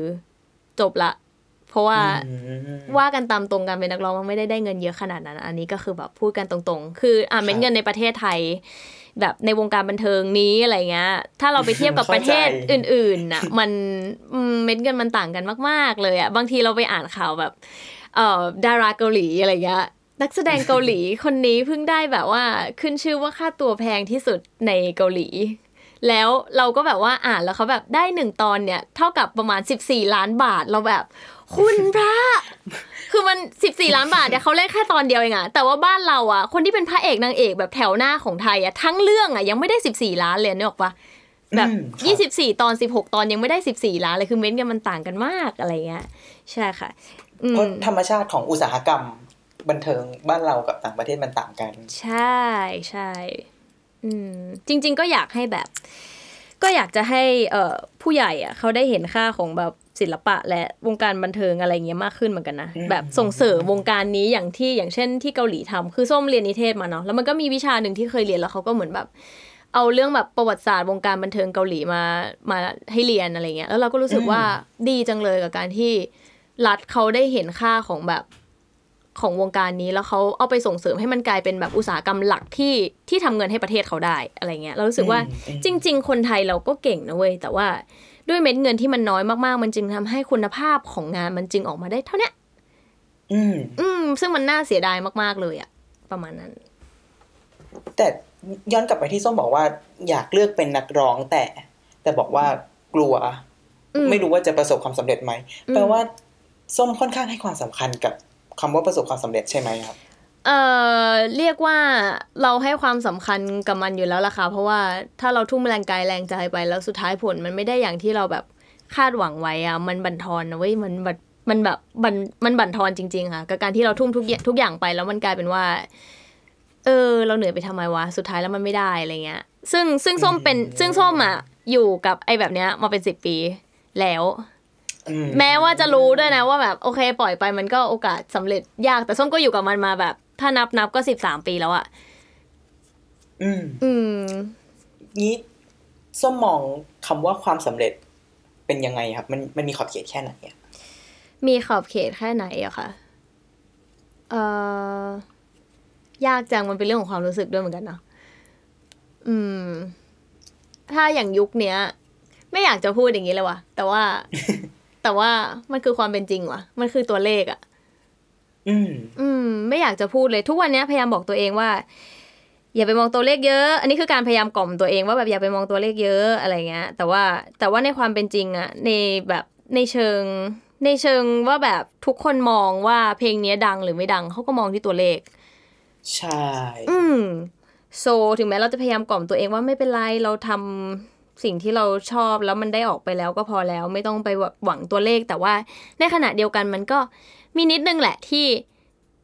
จบละ เพราะว่าอืมว่ากันตามตรงการเป็นนักร้องมันไม่ได้ได้เงินเยอะขนาดนั้น อันนี้ก็คือแบบพูดกันตรงๆ คืออะเม็ดเงินในประเทศไทย แบบในวงการบันเทิงนี้อะไรเงี้ย ถ้าเราไปเทียบกับประเทศอื่นๆน่ะ มันอืมเม็ดเงินมันต่างกันมาก ๆ เลยอะบางทีเราไปอ่านข่าวแบบ เอ่อดาราเกาหลีอะไรเงี้ยนักแสดงเกาหลีคนนี้เพิ่งได้แบบว่าขึ้นชื่อว่าค่าตัวแพงที่สุดในเกาหลี แล้วเราก็แบบว่าอ่านแล้วเขาแบบได้หนึ่งตอนเนี่ย เท่ากับประมาณ 14 ล้านบาทเราแบบ คุณพระคือมัน 14 ล้านบาทเนี่ยเขาเล่นแค่ตอนเดียวเองอะแต่ว่าบ้านเราอะคนที่เป็นพระเอกนางเอกแบบแถวหน้าของไทยอะทั้งเรื่องอะยังไม่ได้ 14 ล้านเลยนึกออกปะแบบอืมครับ24ตอน16ตอนยังไม่ได้14ล้านเลยคือเม้นต์กันมันต่างกันมากอะไรเงี้ยใช่ค่ะอืมเพราะธรรมชาติของอุตสาหกรรม บันเทิงบ้านเรากับต่างประเทศมันต่างกัน ใช่ใช่อืมจริง ๆ ก็อยากให้แบบ ก็อยากจะให้เอ่อผู้ใหญ่อะเขาได้เห็นค่าของแบบ ศิลปะและวงการบันเทิงอะไรเงี้ยมากขึ้นเหมือนกันนะอืมแบบส่งเสริมวงการนี้อย่างที่อย่างเช่นที่เกาหลีทำคือส้มเรียนนิเทศมาเนาะแล้วมันก็มีวิชาหนึ่งที่เคยเรียนแล้วเขาก็เหมือนแบบ เอาเรื่องแบบประวัติศาสตร์วงการบันเทิงเกาหลีมามาให้เรียนอะไรเงี้ยแล้วเราก็รู้สึกว่าดีจังเลยกับการที่รัฐเขาได้เห็นค่าของแบบของวงการนี้แล้วเขาเอาไปส่งเสริมให้มันกลายเป็นแบบอุตสาหกรรมหลักที่ที่ทำเงินให้ประเทศเขาได้อะไรเงี้ยเรารู้สึกว่าอืมอืมจริง ๆ คนไทยเราก็เก่งนะเว้ยแต่ว่า ด้วยเม็ดเงินที่มันน้อยมากๆ มันจึงทำให้คุณภาพของงานมันจึงออกมาได้เท่าเนี้ยอืม อืม ซึ่งมันน่าเสียดายมากๆเลยอะประมาณนั้น แต่ย้อนกลับไปที่ส้มบอกว่า อยากเลือกเป็นนักร้องแต่ แต่บอกว่ากลัวอืมไม่รู้ว่าจะประสบความสำเร็จไหมอืมแปลว่า ส้มค่อนข้างให้ความสำคัญกับคำว่าประสบความสำเร็จใช่ไหมครับ เอ่อเรียกว่าเราให้ความสำคัญกับมันอยู่แล้วล่ะค่ะเพราะว่าถ้าเราทุ่มแรงกายแรงใจไปแล้วสุดท้ายผลมันไม่ได้อย่างที่เราแบบคาดหวังไว้อะมันบั่นทอนนะเว้ยมันบัดมันแบบบันมันบั่นทอนจริง ๆ ค่ะ กับการที่เราทุ่มทุกอย่างทุกอย่างไปแล้วมันกลายเป็นว่า เออ เราเหนื่อยไปทำไมวะสุดท้ายแล้วมันไม่ได้อะไรเงี้ย ซึ่งซึ่งส้มเป็นซึ่งส้มอะอยู่กับไอ้แบบเนี้ยมาเป็นสิบปีแล้วอืมแม้ว่าจะรู้ด้วยนะว่าแบบโอเค ปล่อยไปมันก็โอกาสสำเร็จยากแต่ส้มก็อยู่กับมันมาแบบ ถ้านับนับก็สิบสามปีแล้วอะอืม อืม นี้ส้มมองคำว่าความสำเร็จเป็นยังไงครับ มันมันมีขอบเขตแค่ไหนอะมีขอบเขตแค่ไหนอะคะเอ่อยากจังมันเป็นเรื่องของความรู้สึกด้วยเหมือนกันเนาะอืม ถ้าอย่างยุคเนี้ย ไม่อยากจะพูดอย่างนี้เลยว่ะแต่ว่า แต่ว่ามันคือความเป็นจริงว่ะ มันคือตัวเลขอะ อืม อืม ไม่อยากจะพูดเลยทุกวันเนี้ยพยายามบอกตัวเองว่า อย่าไปมองตัวเลขเยอะ อันนี้คือการพยายามกล่อมตัวเองว่าแบบอย่าไปมองตัวเลขเยอะอะไรเงี้ย แต่ว่าแต่ว่าในความเป็นจริงอะในแบบในเชิง ในเชิงว่าแบบทุกคนมองว่าเพลงเนี้ยดังหรือไม่ดังเขาก็มองที่ตัวเลข ใช่ อืมโซ ถึงแม้เราจะพยายามกล่อมตัวเองว่าไม่เป็นไรเราทำ สิ่งที่เราชอบแล้วมันได้ออกไปแล้วก็พอแล้ว ไม่ต้องไปหวังตัวเลข แต่ว่าในขณะเดียวกันมันก็มีนิดนึงแหละที่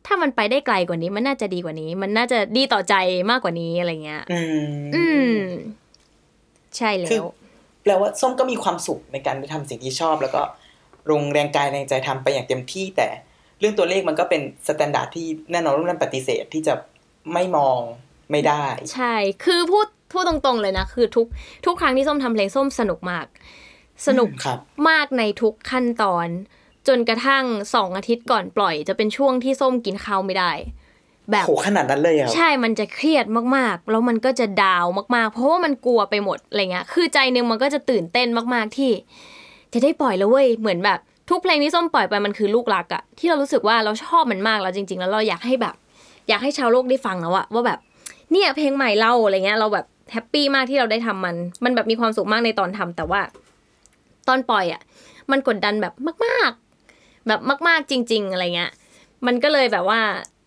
ถ้ามันไปได้ไกลกว่านี้ มันน่าจะดีกว่านี้ มันน่าจะดีต่อใจมากกว่านี้อะไรเงี้ย อืมอืมใช่แล้ว คือแปลว่าส้มก็มีความสุขในการได้ทำสิ่งที่ชอบ แล้วก็ลงแรงกายแรงใจทำไปอย่างเต็มที่ แต่เรื่องตัวเลขมันก็เป็น standard ที่แน่นอนรุ่นนั้นปฏิเสธที่จะไม่มองไม่ได้ ใช่ คือพูด พูดตรงๆเลยนะ คือทุกทุกครั้งที่ส้มทำเพลงส้มสนุกมาก สนุกครับมากในทุกขั้นตอน จนกระทั่งสองอาทิตย์ก่อนปล่อย จะเป็นช่วงที่ส้มกินข้าวไม่ได้ แบบโหขนาดนั้นเลยอะครับใช่มันจะเครียดมากๆ แล้วมันก็จะ down มากๆ เพราะว่ามันกลัวไปหมดอะไรเงี้ยคือใจหนึ่งมันก็จะตื่นเต้นมากๆที่ จะได้ปล่อยแล้วเว้ยเหมือนแบบทุกเพลงที่ส้มปล่อยไปมันคือลูกรักอะที่เรารู้สึกว่าเราชอบมันมากแล้วจริง ๆ แล้วเราอยากให้แบบ อยากให้ชาวโลกได้ฟังแล้วอะว่าแบบเนี่ยเพลงใหม่เราอะไรเงี้ยเราแบบ happy มากที่เราได้ทำมัน มันแบบมีความสุขมากในตอนทำแต่ว่า ตอนปล่อยอะมันกดดันแบบมาก ๆ แบบมาก ๆ จริง ๆ อะไรเงี้ย มันก็เลยแบบว่า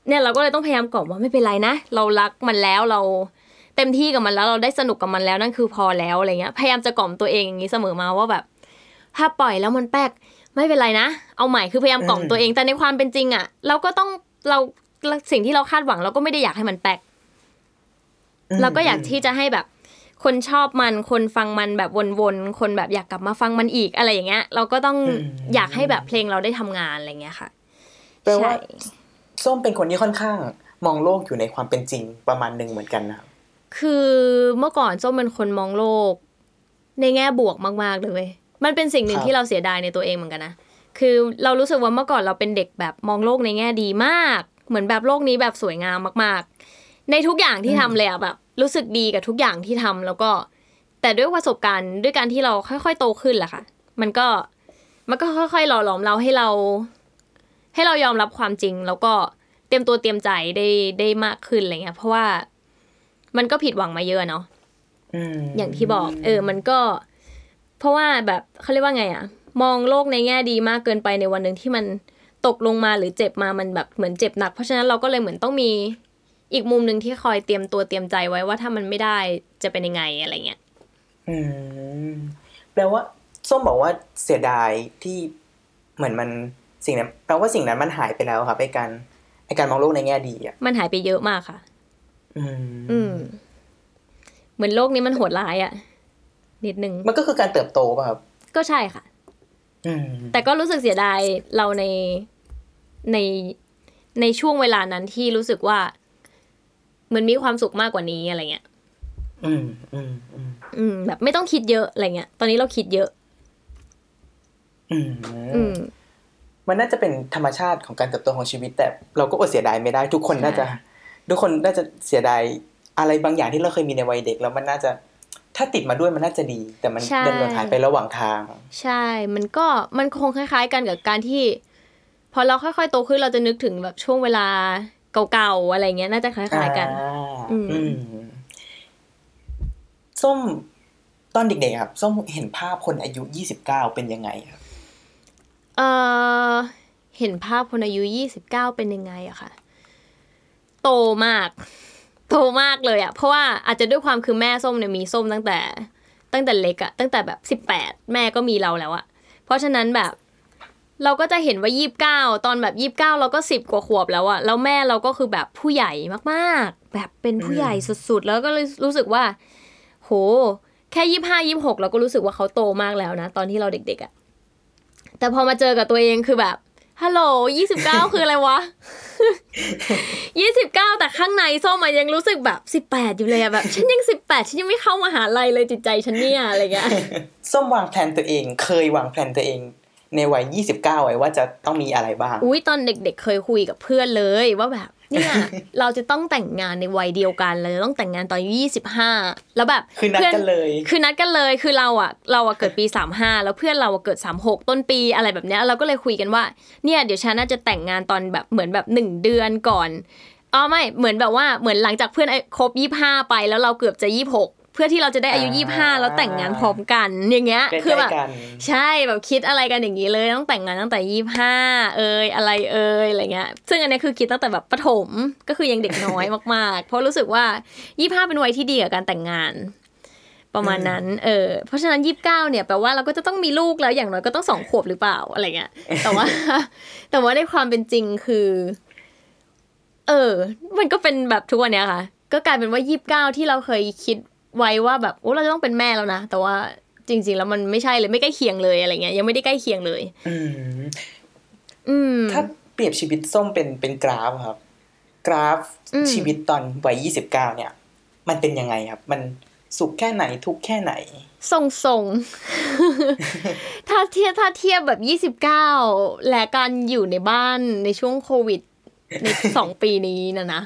เนี่ยเราก็เลยต้องพยายามกล่อมว่าไม่เป็นไรนะ เรารักมันแล้วเราเต็มที่กับมันแล้วเราได้สนุกกับมันแล้วนั่นคือพอแล้วอะไรเงี้ย พยายามจะกล่อมตัวเองอย่างนี้เสมอมาว่าแบบ ถ้าปล่อยแล้วมันแป๊กไม่เป็นไรนะ เอาใหม่คือพยายามกล่อมตัวเอง แต่ในความเป็นจริงอะ เราก็ต้องเราสิ่งที่เราคาดหวังเราก็ไม่ได้อยากให้มันแป๊ก เราก็อยากที่จะให้แบบ คนชอบมันคนฟังมันแบบวนๆคนแบบอยากกลับมาฟังมันอีกอะไรอย่างเงี้ย เราก็ต้องอืมอยากให้แบบเพลงเราได้ทำงานอะไรเงี้ยค่ะแปลว่าใช่ส้มเป็นคนที่ค่อนข้างมองโลกอยู่ในความเป็นจริงประมาณหนึ่งเหมือนกันนะครับคือเมื่อก่อนส้มเป็นคนมองโลก ในแง่บวกมากๆเลยเว้ยมันเป็นสิ่งหนึ่งครับที่เราเสียดายในตัวเองเหมือนกันนะคือเรารู้สึกว่าเมื่อก่อนเราเป็นเด็กแบบมองโลกในแง่ดีมาก เหมือนแบบโลกนี้แบบสวยงามมากๆ ในทุกอย่างที่ทำเลยอะแบบ รู้สึกดีกับทุกอย่างที่ทำแล้วก็ แต่ด้วยประสบการณ์ด้วยการที่เราค่อยๆโตขึ้นแหละค่ะ มันก็มันก็ค่อยๆหล่อหลอมเราให้เรา ให้เรายอมรับความจริง แล้วก็เตรียมตัวเตรียมใจได้ได้มากขึ้นอะไรเงี้ยเพราะว่ามันก็ผิดหวังมาเยอะเนาะอืมอย่างที่บอก เออ มันก็ เพราะว่าแบบเขาเรียกว่าไงอะมองโลกในแง่ดีมากเกินไปในวันหนึ่งที่มันตกลงมาหรือเจ็บมามันแบบเหมือนเจ็บหนัก เพราะฉะนั้นเราก็เลยเหมือนต้องมี อีกมุมหนึ่งที่คอยเตรียมตัวเตรียมใจไว้ว่าถ้ามันไม่ได้จะเป็นยังไงอะไรเงี้ยอืมแปลว่าส้มบอกว่าเสียดายที่เหมือนมันสิ่งนั้นแปลว่าสิ่งนั้นมันหายไปแล้วครับไอการไอการมองโลกในแง่ดีอะมันหายไปเยอะมากค่ะ อืมอืม เหมือนโลกนี้มันโหดร้ายอะนิดนึงมันก็คือการเติบโตป่ะครับก็ใช่ค่ะอืมแต่ก็รู้สึกเสียดายเราในในในช่วงเวลานั้นที่รู้สึกว่า เหมือนมีความสุขมากกว่านี้อะไรเงี้ยอืมอืมอืมอืมแบบไม่ต้องคิดเยอะอะไรเงี้ย ตอนนี้เราคิดเยอะ อืมอืมมันน่าจะเป็นธรรมชาติของการเติบโตของชีวิต แต่เราก็อดเสียดายไม่ได้ ทุกคนน่าจะใช่ทุกคนน่าจะเสียดายอะไรบางอย่างที่เราเคยมีในวัยเด็กแล้วมันน่าจะถ้าติดมาด้วยมันน่าจะดี แต่มันใช่เดินหล่นหายไประหว่างทาง ใช่ มันก็มันคงคล้าย ๆ กันกับการที่ พอเราค่อยๆโตขึ้นเราจะนึกถึงแบบช่วงเวลา เก่าๆอะไรเงี้ยน่าจะคล้ายๆกันอ่าอืมอืมส้มตอนเด็กๆครับ ส้มเห็นภาพคนอายุยี่สิบเก้าเป็นยังไงครับเออเห็นภาพคนอายุยี่สิบเก้าเป็นยังไงอะค่ะ โตมาก โตมากเลยอะเพราะว่าอาจจะด้วยความคือแม่ส้มเนี่ยมีส้มตั้งแต่ ตั้งแต่เล็กอะตั้งแต่แบบสิบแปดแม่ก็มีเราแล้วอะเพราะฉะนั้นแบบ เราก็จะเห็นว่ายี่บเก้าตอนแบบยี่บเก้าเราก็สิบกว่าขวบแล้วอะแล้วแม่เราก็คือแบบผู้ใหญ่มากๆ แบบเป็นผู้ใหญ่สุดๆ แล้วก็เลยรู้สึกว่า โห แค่ยี่ห้ายี่หกเราก็รู้สึกว่าเขาโตมากแล้วนะ ตอนที่เราเด็กๆอะแต่พอมาเจอกับตัวเองคือแบบฮัลโหลยี่สิบเก้าคืออะไรวะยี่สิบเก้าแต่ข้างในส้มอะยังรู้สึกแบบสิบแปดอยู่เลยอะแบบ ฉันยังสิบแปดฉันยังไม่เข้ามหาลัยเลยจิตใจฉันเนี่ยอะไรเงี้ยส้มวางแผนตัวเอง เคยวางแผนตัวเอง ในวัยยี่สิบเก้าไว้ว่าจะต้องมีอะไรบ้าง อุ้ยตอนเด็กๆ เคยคุยกับเพื่อนเลยว่าแบบเนี่ยเราจะต้องแต่งงานในวัยเดียวกันเราจะต้องแต่งงานตอนอายุยี่สิบห้าแล้วแบบคือนัดกันเลย คือนัดกันเลยคือเราอะเราอะเกิดปีสามห้าแล้วเพื่อนเราอะเกิดสามหกต้นปีอะไรแบบเนี้ยเราก็เลยคุยกันว่าเนี่ยเดี๋ยวฉันน่าจะแต่งงานตอนแบบเหมือนแบบหนึ่งเดือนก่อนอ๋อไม่เหมือนแบบว่าเหมือนหลังจากเพื่อนครบยี่ห้าไปแล้วเราเกือบจะยี่หกเพื่อที่เราจะได้อายุอ่ายี่ห้าแล้วแต่งงานพร้อมกันอย่างเงี้ยใกล้ๆคือแบบกันใช่แบบคิดอะไรกันอย่างนี้เลยต้องแต่งงานตั้งแต่ยี่ห้าเอยอะไรเอยอะไรเงี้ย ซึ่งอันเนี้ยคือคิดตั้งแต่แบบประถมก็คือยังเด็กน้อยมากๆ เพราะรู้สึกว่ายี่ห้าเป็นวัยที่ดีกับการแต่งงาน ประมาณนั้นเออเพราะฉะนั้นยี่สิบเก้าเนี่ยแปลว่าเราก็จะต้องมีลูกแล้วอย่างน้อยก็ต้องสองขวบหรือเปล่าอะไรเงี้ยแต่ว่า แต่ว่าในความเป็นจริงคือ เออ มันก็เป็นแบบทุกวันเนี้ยค่ะ ก็กลายเป็นว่ายี่สิบเก้าที่เราเคยคิด ไว้ว่าแบบโอ้เราจะต้องเป็นแม่แล้วนะแต่ว่าจริง ๆ แล้วมันไม่ใช่เลยไม่ใกล้เคียงเลยอะไรเงี้ยยังไม่ได้ใกล้เคียงเลย อืมอืมถ้าเปรียบชีวิตส้มเป็นเป็นกราฟครับ กราฟอืมชีวิตตอนวัยยี่สิบเก้าเนี่ย มันเป็นยังไงครับ มันสุขแค่ไหนทุกข์แค่ไหนทรงทรงๆถ้าเทียบถ้าเทียบแบบยี่สิบเก้าและการอยู่ในบ้านในช่วงโควิดในสองปีนี้นะนะ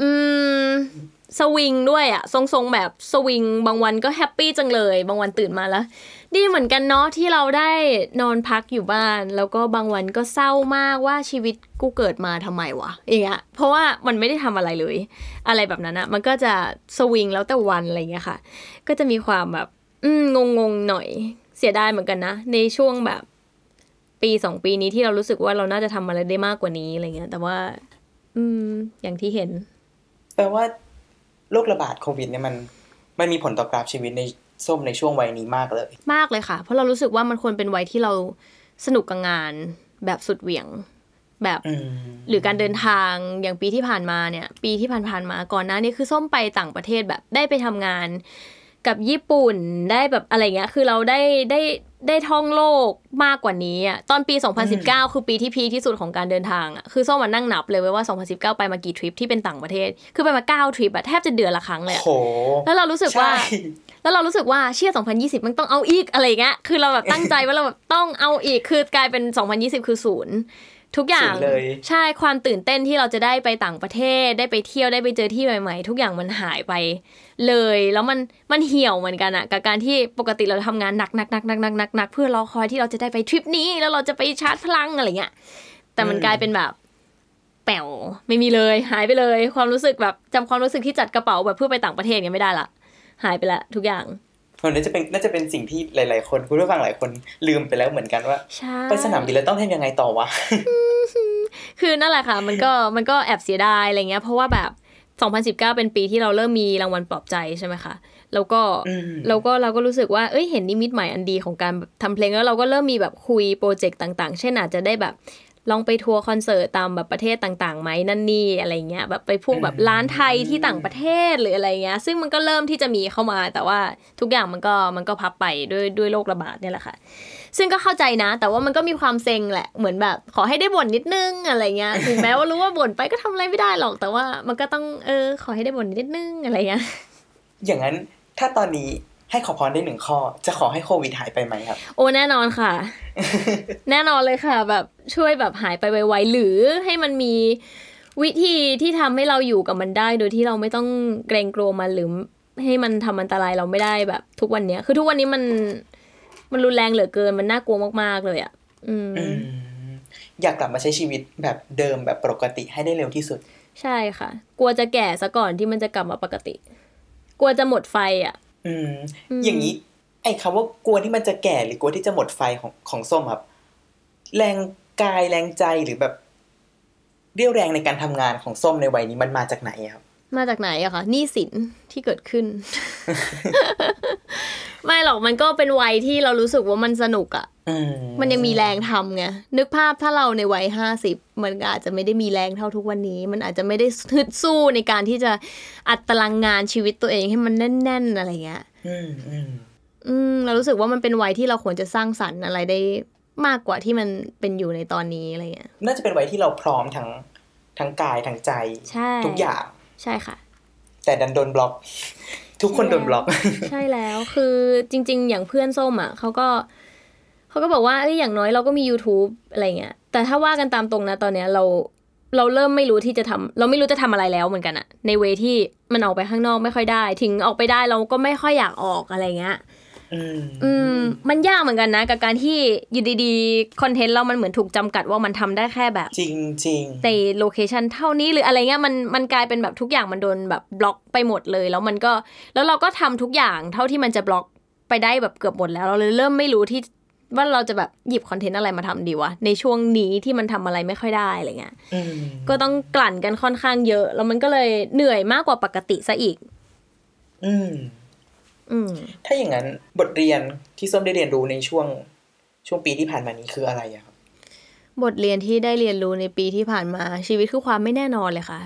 อืม สวิงด้วยอะทรงๆแบบสวิง บางวันก็แฮปปี้จังเลย บางวันตื่นมาแล้ว ดีเหมือนกันเนาะที่เราได้นอนพักอยู่บ้าน แล้วก็บางวันก็เศร้ามากว่าชีวิตกูเกิดมาทำไมวะอย่างเงี้ยเพราะว่ามันไม่ได้ทำอะไรเลย อะไรแบบนั้นอะมันก็จะสวิงแล้วแต่วันอะไรเงี้ยค่ะ ก็จะมีความแบบงงงๆหน่อยเสียดายเหมือนกันนะ ในช่วงแบบปีสองปีนี้ที่เรารู้สึกว่าเราน่าจะทำอะไรได้มากกว่านี้อะไรเงี้ยแต่ว่า อืมอย่างที่เห็นแปลว่า โรคระบาดโควิดเนี่ยมันมันมีผลต่อกราฟชีวิตในส้มในช่วงวัยนี้มากเลย มากเลยค่ะ เพราะเรารู้สึกว่ามันควรเป็นวัยที่เราสนุกกับงานแบบสุดเหวี่ยงแบบอืมหรือการเดินทางอย่างปีที่ผ่านมาเนี่ย ปีที่ผ่านๆมาก่อนหน้านี้คือส้มไปต่างประเทศแบบได้ไปทำงาน กับญี่ปุ่นได้แบบอะไรเงี้ยคือเราได้ได้ ได้ท่องโลกมากกว่านี้อะตอนปี 2019 คือปีที่พีคที่สุดของการเดินทางอะคือส้มมานั่งนับเลยเว้ยว่า 2019 ไปมากี่ทริปที่เป็นต่างประเทศ คือไปมา 9 ทริปอะแทบจะเดือนละครั้งเลยอะโหแล้วเรารู้สึกว่าใช่แล้วเรารู้สึกว่าเชี่ย2020 มันต้องเอาอีกอะไรเงี้ยคือเราแบบตั้งใจว่าเราแบบต้องเอาอีกคือกลายเป็น 2020 คือศูนย์ ทุกอย่างศูนย์เลยใช่ความตื่นเต้นที่เราจะได้ไปต่างประเทศได้ไปเที่ยวได้ไปเจอที่ใหม่ ๆ ทุกอย่างมันหายไป เลย แล้วมันมันเหี่ยวเหมือนกันอะกับการที่ปกติเราทำงานหนักหนักหนักหนักหนักหนักหนักเพื่อรอคอยที่เราจะได้ไปทริปนี้แล้วเราจะไปชาร์จพลังอะไรเงี้ยแต่มันกลายเป็นแบบแป๋วไม่มีเลยหายไปเลย ความรู้สึกแบบจำความรู้สึกที่จัดกระเป๋าแบบเพื่อไปต่างประเทศเนี่ยไม่ได้ละหายไปละทุกอย่าง มันน่าจะเป็นน่าจะเป็นสิ่งที่หลาย ๆ คนคุณผู้ฟังหลายคนลืมไปแล้วเหมือนกันว่าใช่ไปสนามบินแล้วต้องทำยังไงต่อวะคือนั่นแหละค่ะ มันก็มันก็แอบเสียดายอะไรเงี้ย เพราะว่าแบบ 2019 เป็นปีที่เราเริ่มมีรางวัลปลอบใจใช่ไหมคะแล้วก็อืมแล้วก็เราก็รู้สึกว่าเอ้ยเห็นนิมิตใหม่อันดีของการแบบทำเพลงแล้วเราก็เริ่มมีแบบคุยโปรเจกต์ต่าง ๆ เช่นอาจจะได้แบบ ลองไปทัวร์คอนเสิร์ตตามแบบประเทศต่างๆไหมนั่นนี่อะไรเงี้ยแบบไปพวกแบบร้านไทยที่ต่างประเทศหรืออะไรเงี้ยซึ่งมันก็เริ่มที่จะมีเข้ามา แต่ว่าทุกอย่างมันก็มันก็พับไปด้วยด้วยโรคระบาดเนี่ยแหละค่ะ ซึ่งก็เข้าใจนะ แต่ว่ามันก็มีความเซ็งแหละเหมือนแบบ ขอให้ได้บ่นนิดนึงอะไรเงี้ยถึงแม้ว่ารู้ว่าบ่นไปก็ทำอะไรไม่ได้หรอก แต่ว่ามันก็ต้องเออขอให้ได้บ่นนิดนึงอะไรเงี้ยอย่างนั้นถ้าตอนนี้ ให้ขอพรได้หนึ่งข้อ จะขอให้โควิดหายไปไหมครับ โอ้แน่นอนค่ะ แน่นอนเลยค่ะ แบบช่วยแบบหายไปไวๆหรือให้มันมีวิธีที่ทำให้เราอยู่กับมันได้ โดยที่เราไม่ต้องเกรงกลัวมันหรือให้มันทำอันตรายเราไม่ได้แบบ ทุกวันเนี้ย คือทุกวันนี้มันมันรุนแรงเหลือเกินมันน่ากลัวมากๆเลยอะอืมอืมอยากกลับมาใช้ชีวิตแบบเดิมแบบปกติให้ได้เร็วที่สุด ใช่ค่ะ กลัวจะแก่ซะก่อนที่มันจะกลับมาปกติ กลัวจะหมดไฟอะ อืมอืม อย่างนี้ ไอ้คำว่ากลัวที่มันจะแก่หรือกลัวที่จะหมดไฟของของส้มครับ แรงกายแรงใจหรือแบบ เรี่ยวแรงในการทำงานของส้มในวัยนี้มันมาจากไหนอะครับ มาจากไหนอะคะหนี้สินที่เกิดขึ้น ไม่หรอกมันก็เป็นวัยที่เรารู้สึกว่ามันสนุกอะอืมมันยังมีแรงทำไงนึกภาพถ้าเราในวัยห้าสิบมันก็อาจจะไม่ได้มีแรงเท่าทุกวันนี้ มันอาจจะไม่ได้ฮึดสู้ในการที่จะอัดตารางงานชีวิตตัวเองให้มันแน่น ๆ อะไรเงี้ยอืมอืมอืมเรารู้สึกว่ามันเป็นวัยที่เราควรจะสร้างสรรค์อะไรได้มากกว่าที่มันเป็นอยู่ในตอนนี้อะไรเงี้ยน่าจะเป็นวัยที่เราพร้อมทั้งทั้งกายทั้งใจใช่ทุกอย่างใช่ค่ะ แต่ดันโดนบล็อก ทุกคนโดนบล็อก ใช่แล้วคือจริง ๆ อย่างเพื่อนส้มอะเขาก็เขาก็บอกว่าเอ้ยอย่างน้อยเราก็มี YouTube อะไรเงี้ยแต่ถ้าว่ากันตามตรงนะตอนเนี้ยเราเราเริ่มไม่รู้ที่จะทำเราไม่รู้จะทำอะไรแล้วเหมือนกันอะในเวที่มันออกไปข้างนอกไม่ค่อยได้ ถึงออกไปได้เราก็ไม่ค่อยอยากออกอะไรเงี้ย อืมอืม มันยากเหมือนกันนะ กับการที่อยู่ดีๆคอนเทนต์เรามันเหมือนถูกจำกัดว่ามันทำได้แค่แบบ จริงจริงใน location เท่านี้หรืออะไรเงี้ยมันมันกลายเป็นแบบทุกอย่างมันโดนแบบบล็อกไปหมดเลย แล้วมันก็แล้วเราก็ทำทุกอย่างเท่าที่มันจะบล็อกไปได้แบบเกือบหมดแล้ว เราเลยเริ่มไม่รู้ที่ว่าเราจะแบบหยิบคอนเทนต์อะไรมาทำดีวะในช่วงนี้ที่มันทำอะไรไม่ค่อยได้อะไรเงี้ยอืมก็ต้องกลั่นกันค่อนข้างเยอะ แล้วมันก็เลยเหนื่อยมากกว่าปกติซะอีก อืมอืม ถ้าอย่างนั้นบทเรียนที่ส้มได้เรียนรู้ในช่วงช่วงปีที่ผ่านมานี้คืออะไรอะครับ บทเรียนที่ได้เรียนรู้ในปีที่ผ่านมา ชีวิตคือความไม่แน่นอนเลยค่ะ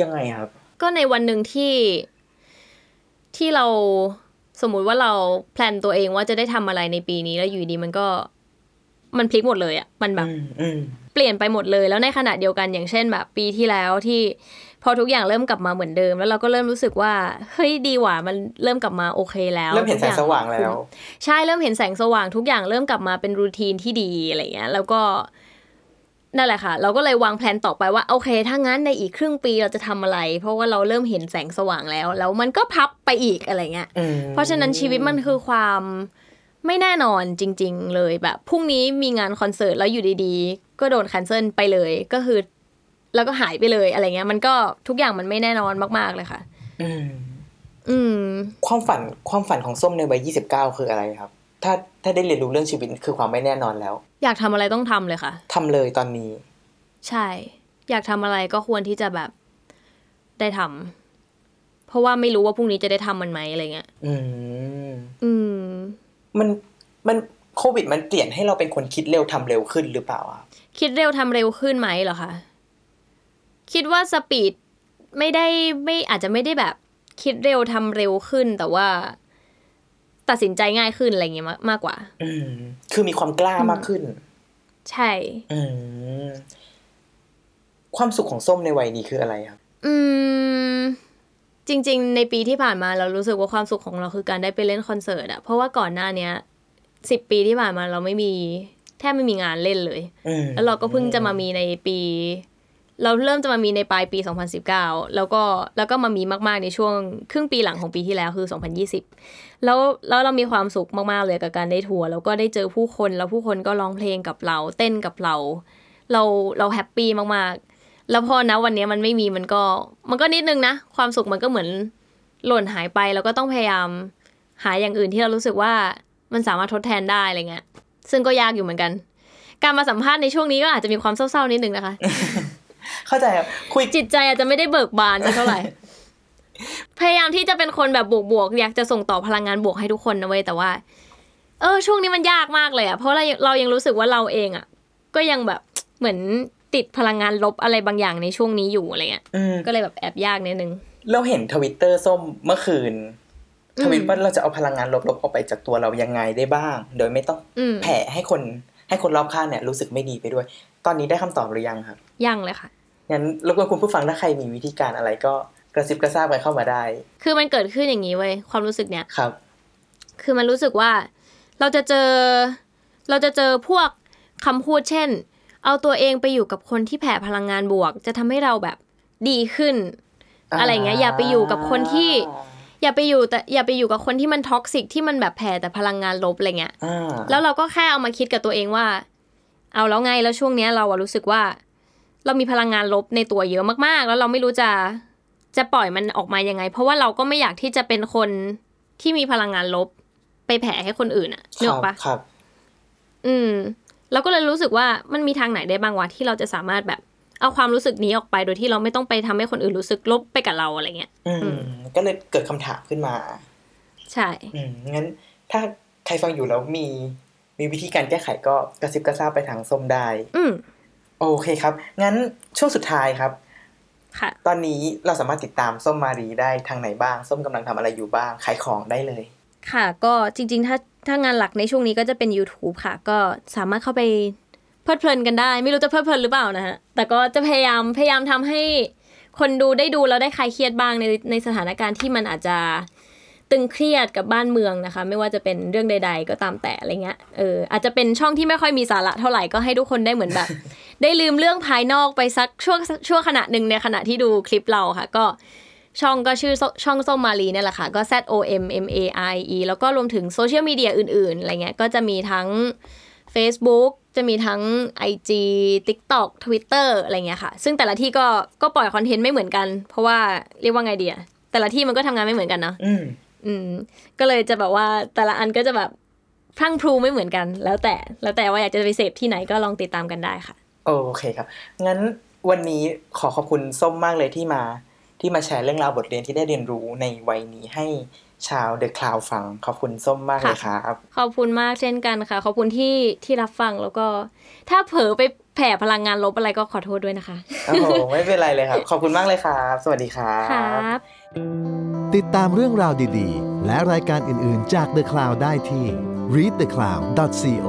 ยังไงครับ ก็ในวันหนึ่งที่ที่เราสมมุติว่าเราแพลนตัวเองว่าจะได้ทำอะไรในปีนี้แล้วอยู่ดีมันก็มันพลิกหมดเลยอะ่ะมันแบบอืมอืมเปลี่ยนไปหมดเลยแล้วในขณะเดียวกันอย่างเช่นแบบ ปีที่แล้วที่ พอทุกอย่างเริ่มกลับมาเหมือนเดิม แล้วเราก็เริ่มรู้สึกว่าเฮ้ยดีว่ะมันเริ่มกลับมาโอเคแล้วเริ่มเห็นแสงทุกสอย่ว่างแล้ว ใช่เริ่มเห็นแสงสว่างทุกอย่างเริ่มกลับมาเป็นรูทีนที่ดีอะไรเงี้ยแล้วก็นั่นแหละค่ะ เราก็เลยวางแผนต่อไปว่าโอเคถ้างั้นในอีกครึ่งปีเราจะทำอะไร เพราะว่าเราเริ่มเห็นแสงสว่างแล้ว แล้วมันก็พับไปอีกอะไรเงี้ยอืมเพราะฉะนั้นชีวิตมันคือความไม่แน่นอนจริง ๆ เลยแบบพรุ่งนี้มีงานคอนเสิร์ตแล้วอยู่ดีๆ ก็โดนแคนเซิลไปเลยก็คือ แล้วก็หายไปเลยอะไรเงี้ย มันก็ทุกอย่างมันไม่แน่นอนมาก ๆเลยค่ะ อืมอืม ความฝันความฝันของส้มในวัยยี่สิบเก้าคืออะไรครับ ถ้าถ้าได้เรียนรู้เรื่องชีวิตคือความไม่แน่นอนแล้ว อยากทำอะไรต้องทำเลยค่ะทำเลยตอนนี้ ใช่ อยากทำอะไรก็ควรที่จะแบบได้ทำเพราะว่าไม่รู้ว่าพรุ่งนี้จะได้ทำมันไหมอะไรเงี้ย อืม อืม มันมันโควิดมันเปลี่ยนให้เราเป็นคนคิดเร็วทำเร็วขึ้นหรือเปล่าครับคิดเร็วทำเร็วขึ้นไหมเหรอคะ คิดว่าสปีดไม่ได้ไม่อาจจะไม่ได้แบบคิดเร็วทำเร็วขึ้น แต่ว่า ตัดสินใจง่ายขึ้นอะไรอย่างเงี้ยมากมากกว่า อืมคือมีความกล้ามากขึ้น ใช่ อืมความสุขของส้มในวัยนี้คืออะไรครับอืม จริง ๆ ในปีที่ผ่านมาเรารู้สึกว่าความสุขของเราคือการได้ไปเล่นคอนเสิร์ตอะเพราะว่าก่อนหน้าเนี้ยสิบปีที่ผ่านมาเราไม่มี แทบไม่มีงานเล่นเลยอืมแล้วเราก็เพิ่งจะมามีในปี เราเริ่มจะมามีในปลายปี 2019 แล้วก็แล้วก็มามีมากๆในช่วงครึ่งปีหลังของปีที่แล้วคือ 2020 แล้วแล้วเรามีความสุขมากๆเลยกับการได้ทัวร์แล้วก็ได้เจอผู้คนแล้วผู้คนก็ร้องเพลงกับเรา เต้นกับเรา เราเราแฮปปี้มากๆ แล้วพอนะวันนี้มันไม่มีมันก็มันก็นิดนึงนะ ความสุขมันก็เหมือนหล่นหายไปแล้วก็ต้องพยายามหาอย่างอื่นที่เรารู้สึกว่ามันสามารถทดแทนได้อะไรเงี้ยซึ่งก็ยากอยู่เหมือนกัน การมาสัมภาษณ์ในช่วงนี้ก็อาจจะมีความเศร้าๆนิดนึงนะคะ เข้าใจครับคุยจิตใจอาจจะไม่ได้เบิกบานสักเท่าไหร่ พยายามที่จะเป็นคนแบบบวกๆอยากจะส่งต่อพลังงานบวกให้ทุกคนนะเว้ยแต่ว่า เออ ช่วงนี้มันยากมากเลยอะเพราะเราเรายังรู้สึกว่าเราเองอะก็ยังแบบเหมือนติดพลังงานลบอะไรบางอย่างในช่วงนี้อยู่อะไรเงี้ยอืมก็เลยแบบแอบยากนิดนึงเราเห็นทวิตเตอร์ส้มเมื่อคืนอืมทวิตว่าเราจะเอาพลังงานลบๆออกไปจากตัวเรายังไงได้บ้าง โดยไม่ต้องอืมแผ่ให้คนให้คนรอบข้างเนี่ยรู้สึกไม่ดีไปด้วย ตอนนี้ได้คำตอบหรือยังครับ ยังเลยค่ะ งั้นรบกวนคุณผู้ฟังถ้าใครมีวิธีการอะไรก็กระซิบกระซาบกันเข้ามาได้ คือมันเกิดขึ้นอย่างนี้เว้ยความรู้สึกเนี้ยครับ คือมันรู้สึกว่า เราจะเจอ เราจะเจอพวกคำพูดเช่น เอาตัวเองไปอยู่กับคนที่แผ่พลังงานบวก จะทำให้เราแบบดีขึ้น อะไรอย่างเงี้ยอย่าไปอยู่กับคนที่ อย่าไปอยู่แต่อย่าไปอยู่กับคนที่มันท็อกซิกที่มันแบบแผ่แต่พลังงานลบอะไรเงี้ยอ่าแล้วเราก็แค่เอามาคิดกับตัวเองว่า เอาแล้วไงแล้วช่วงเนี้ยเราอะรู้สึกว่า เรามีพลังงานลบในตัวเยอะมากๆ แล้วเราไม่รู้จะจะปล่อยมันออกมายังไง เพราะว่าเราก็ไม่อยากที่จะเป็นคนที่มีพลังงานลบไปแผ่ให้คนอื่นอะนึกออกปะครับ อืมเราก็เลยรู้สึกว่ามันมีทางไหนได้บ้างวะที่เราจะสามารถแบบเอาความรู้สึกนี้ออกไปโดยที่เราไม่ต้องไปทำให้คนอื่นรู้สึกลบไปกับเราอะไรเงี้ย อืมอืมก็เลยเกิดคำถามขึ้นมา ใช่ อืม งั้นถ้าใครฟังอยู่แล้วมี มีวิธีการแก้ไขก็กระซิบกระซาบไปทางส้มได้ อืม โอเคครับ งั้นช่วงสุดท้ายครับ ค่ะ ตอนนี้เราสามารถติดตามส้มมารีได้ทางไหนบ้าง ส้มกำลังทำอะไรอยู่บ้าง ขายของได้เลย ค่ะ ก็จริง ๆ ถ้าถ้างานหลักในช่วงนี้ก็จะเป็น YouTube ค่ะ ก็สามารถเข้าไปเพลิดเพลินกันได้ ไม่รู้จะเพลิดเพลินหรือเปล่านะฮะ แต่ก็จะพยายามพยายามทำให้คนดูได้ดูแล้วได้คลายเครียดบ้างในในสถานการณ์ที่มันอาจจะตึงเครียดกับบ้านเมืองนะคะ ไม่ว่าจะเป็นเรื่องใด ๆ ก็ตามแต่อะไรเงี้ยเอออาจจะเป็นช่องที่ไม่ค่อยมีสาระเท่าไหร่ก็ให้ทุกคนได้เหมือนแบบ ได้ลืมเรื่องภายนอกไปสักช่วงช่วงขณะหนึ่งในขณะที่ดูคลิปเราค่ะ ก็ช่องก็ชื่อโซช่องส้มมารีเนี่ยแหละค่ะ ก็ Z O M M A I E แล้วก็รวมถึงโซเชียลมีเดียอื่นๆ อะไรเงี้ย ก็จะมีทั้ง Facebook จะมีทั้ง IG TikTok Twitter อะไรเงี้ยค่ะ ซึ่งแต่ละที่ก็ก็ปล่อยคอนเทนต์ไม่เหมือนกัน เพราะว่าเรียกว่าไงเดียแต่ละที่มันก็ทำงานไม่เหมือนกันเนาะอืมอืมก็เลยจะแบบว่าแต่ละอันก็จะแบบพรั่งพรูไม่เหมือนกัน แล้วแต่แล้วแต่ว่าอยากจะไปเสพที่ไหนก็ลองติดตามกันได้ค่ะ โอเคครับ งั้นวันนี้ขอขอบคุณส้มมากเลยที่มาที่มาแชร์เรื่องราวบทเรียนที่ได้เรียนรู้ในวัยนี้ให้ชาวเดอะคลาวฟัง ขอบคุณส้มมากเลยครับ ขอบคุณมากเช่นกันค่ะ ขอบคุณที่ที่รับฟังแล้วก็ ถ้าเผลอไปแผ่พลังงานลบอะไรก็ขอโทษด้วยนะคะโอ้โหไม่เป็นไรเลยครับ ขอบคุณมากเลยครับ สวัสดีครัครับบติดตามเรื่องราวดีๆ และรายการอื่นๆจาก The Cloud ได้ที่ readthecloud.co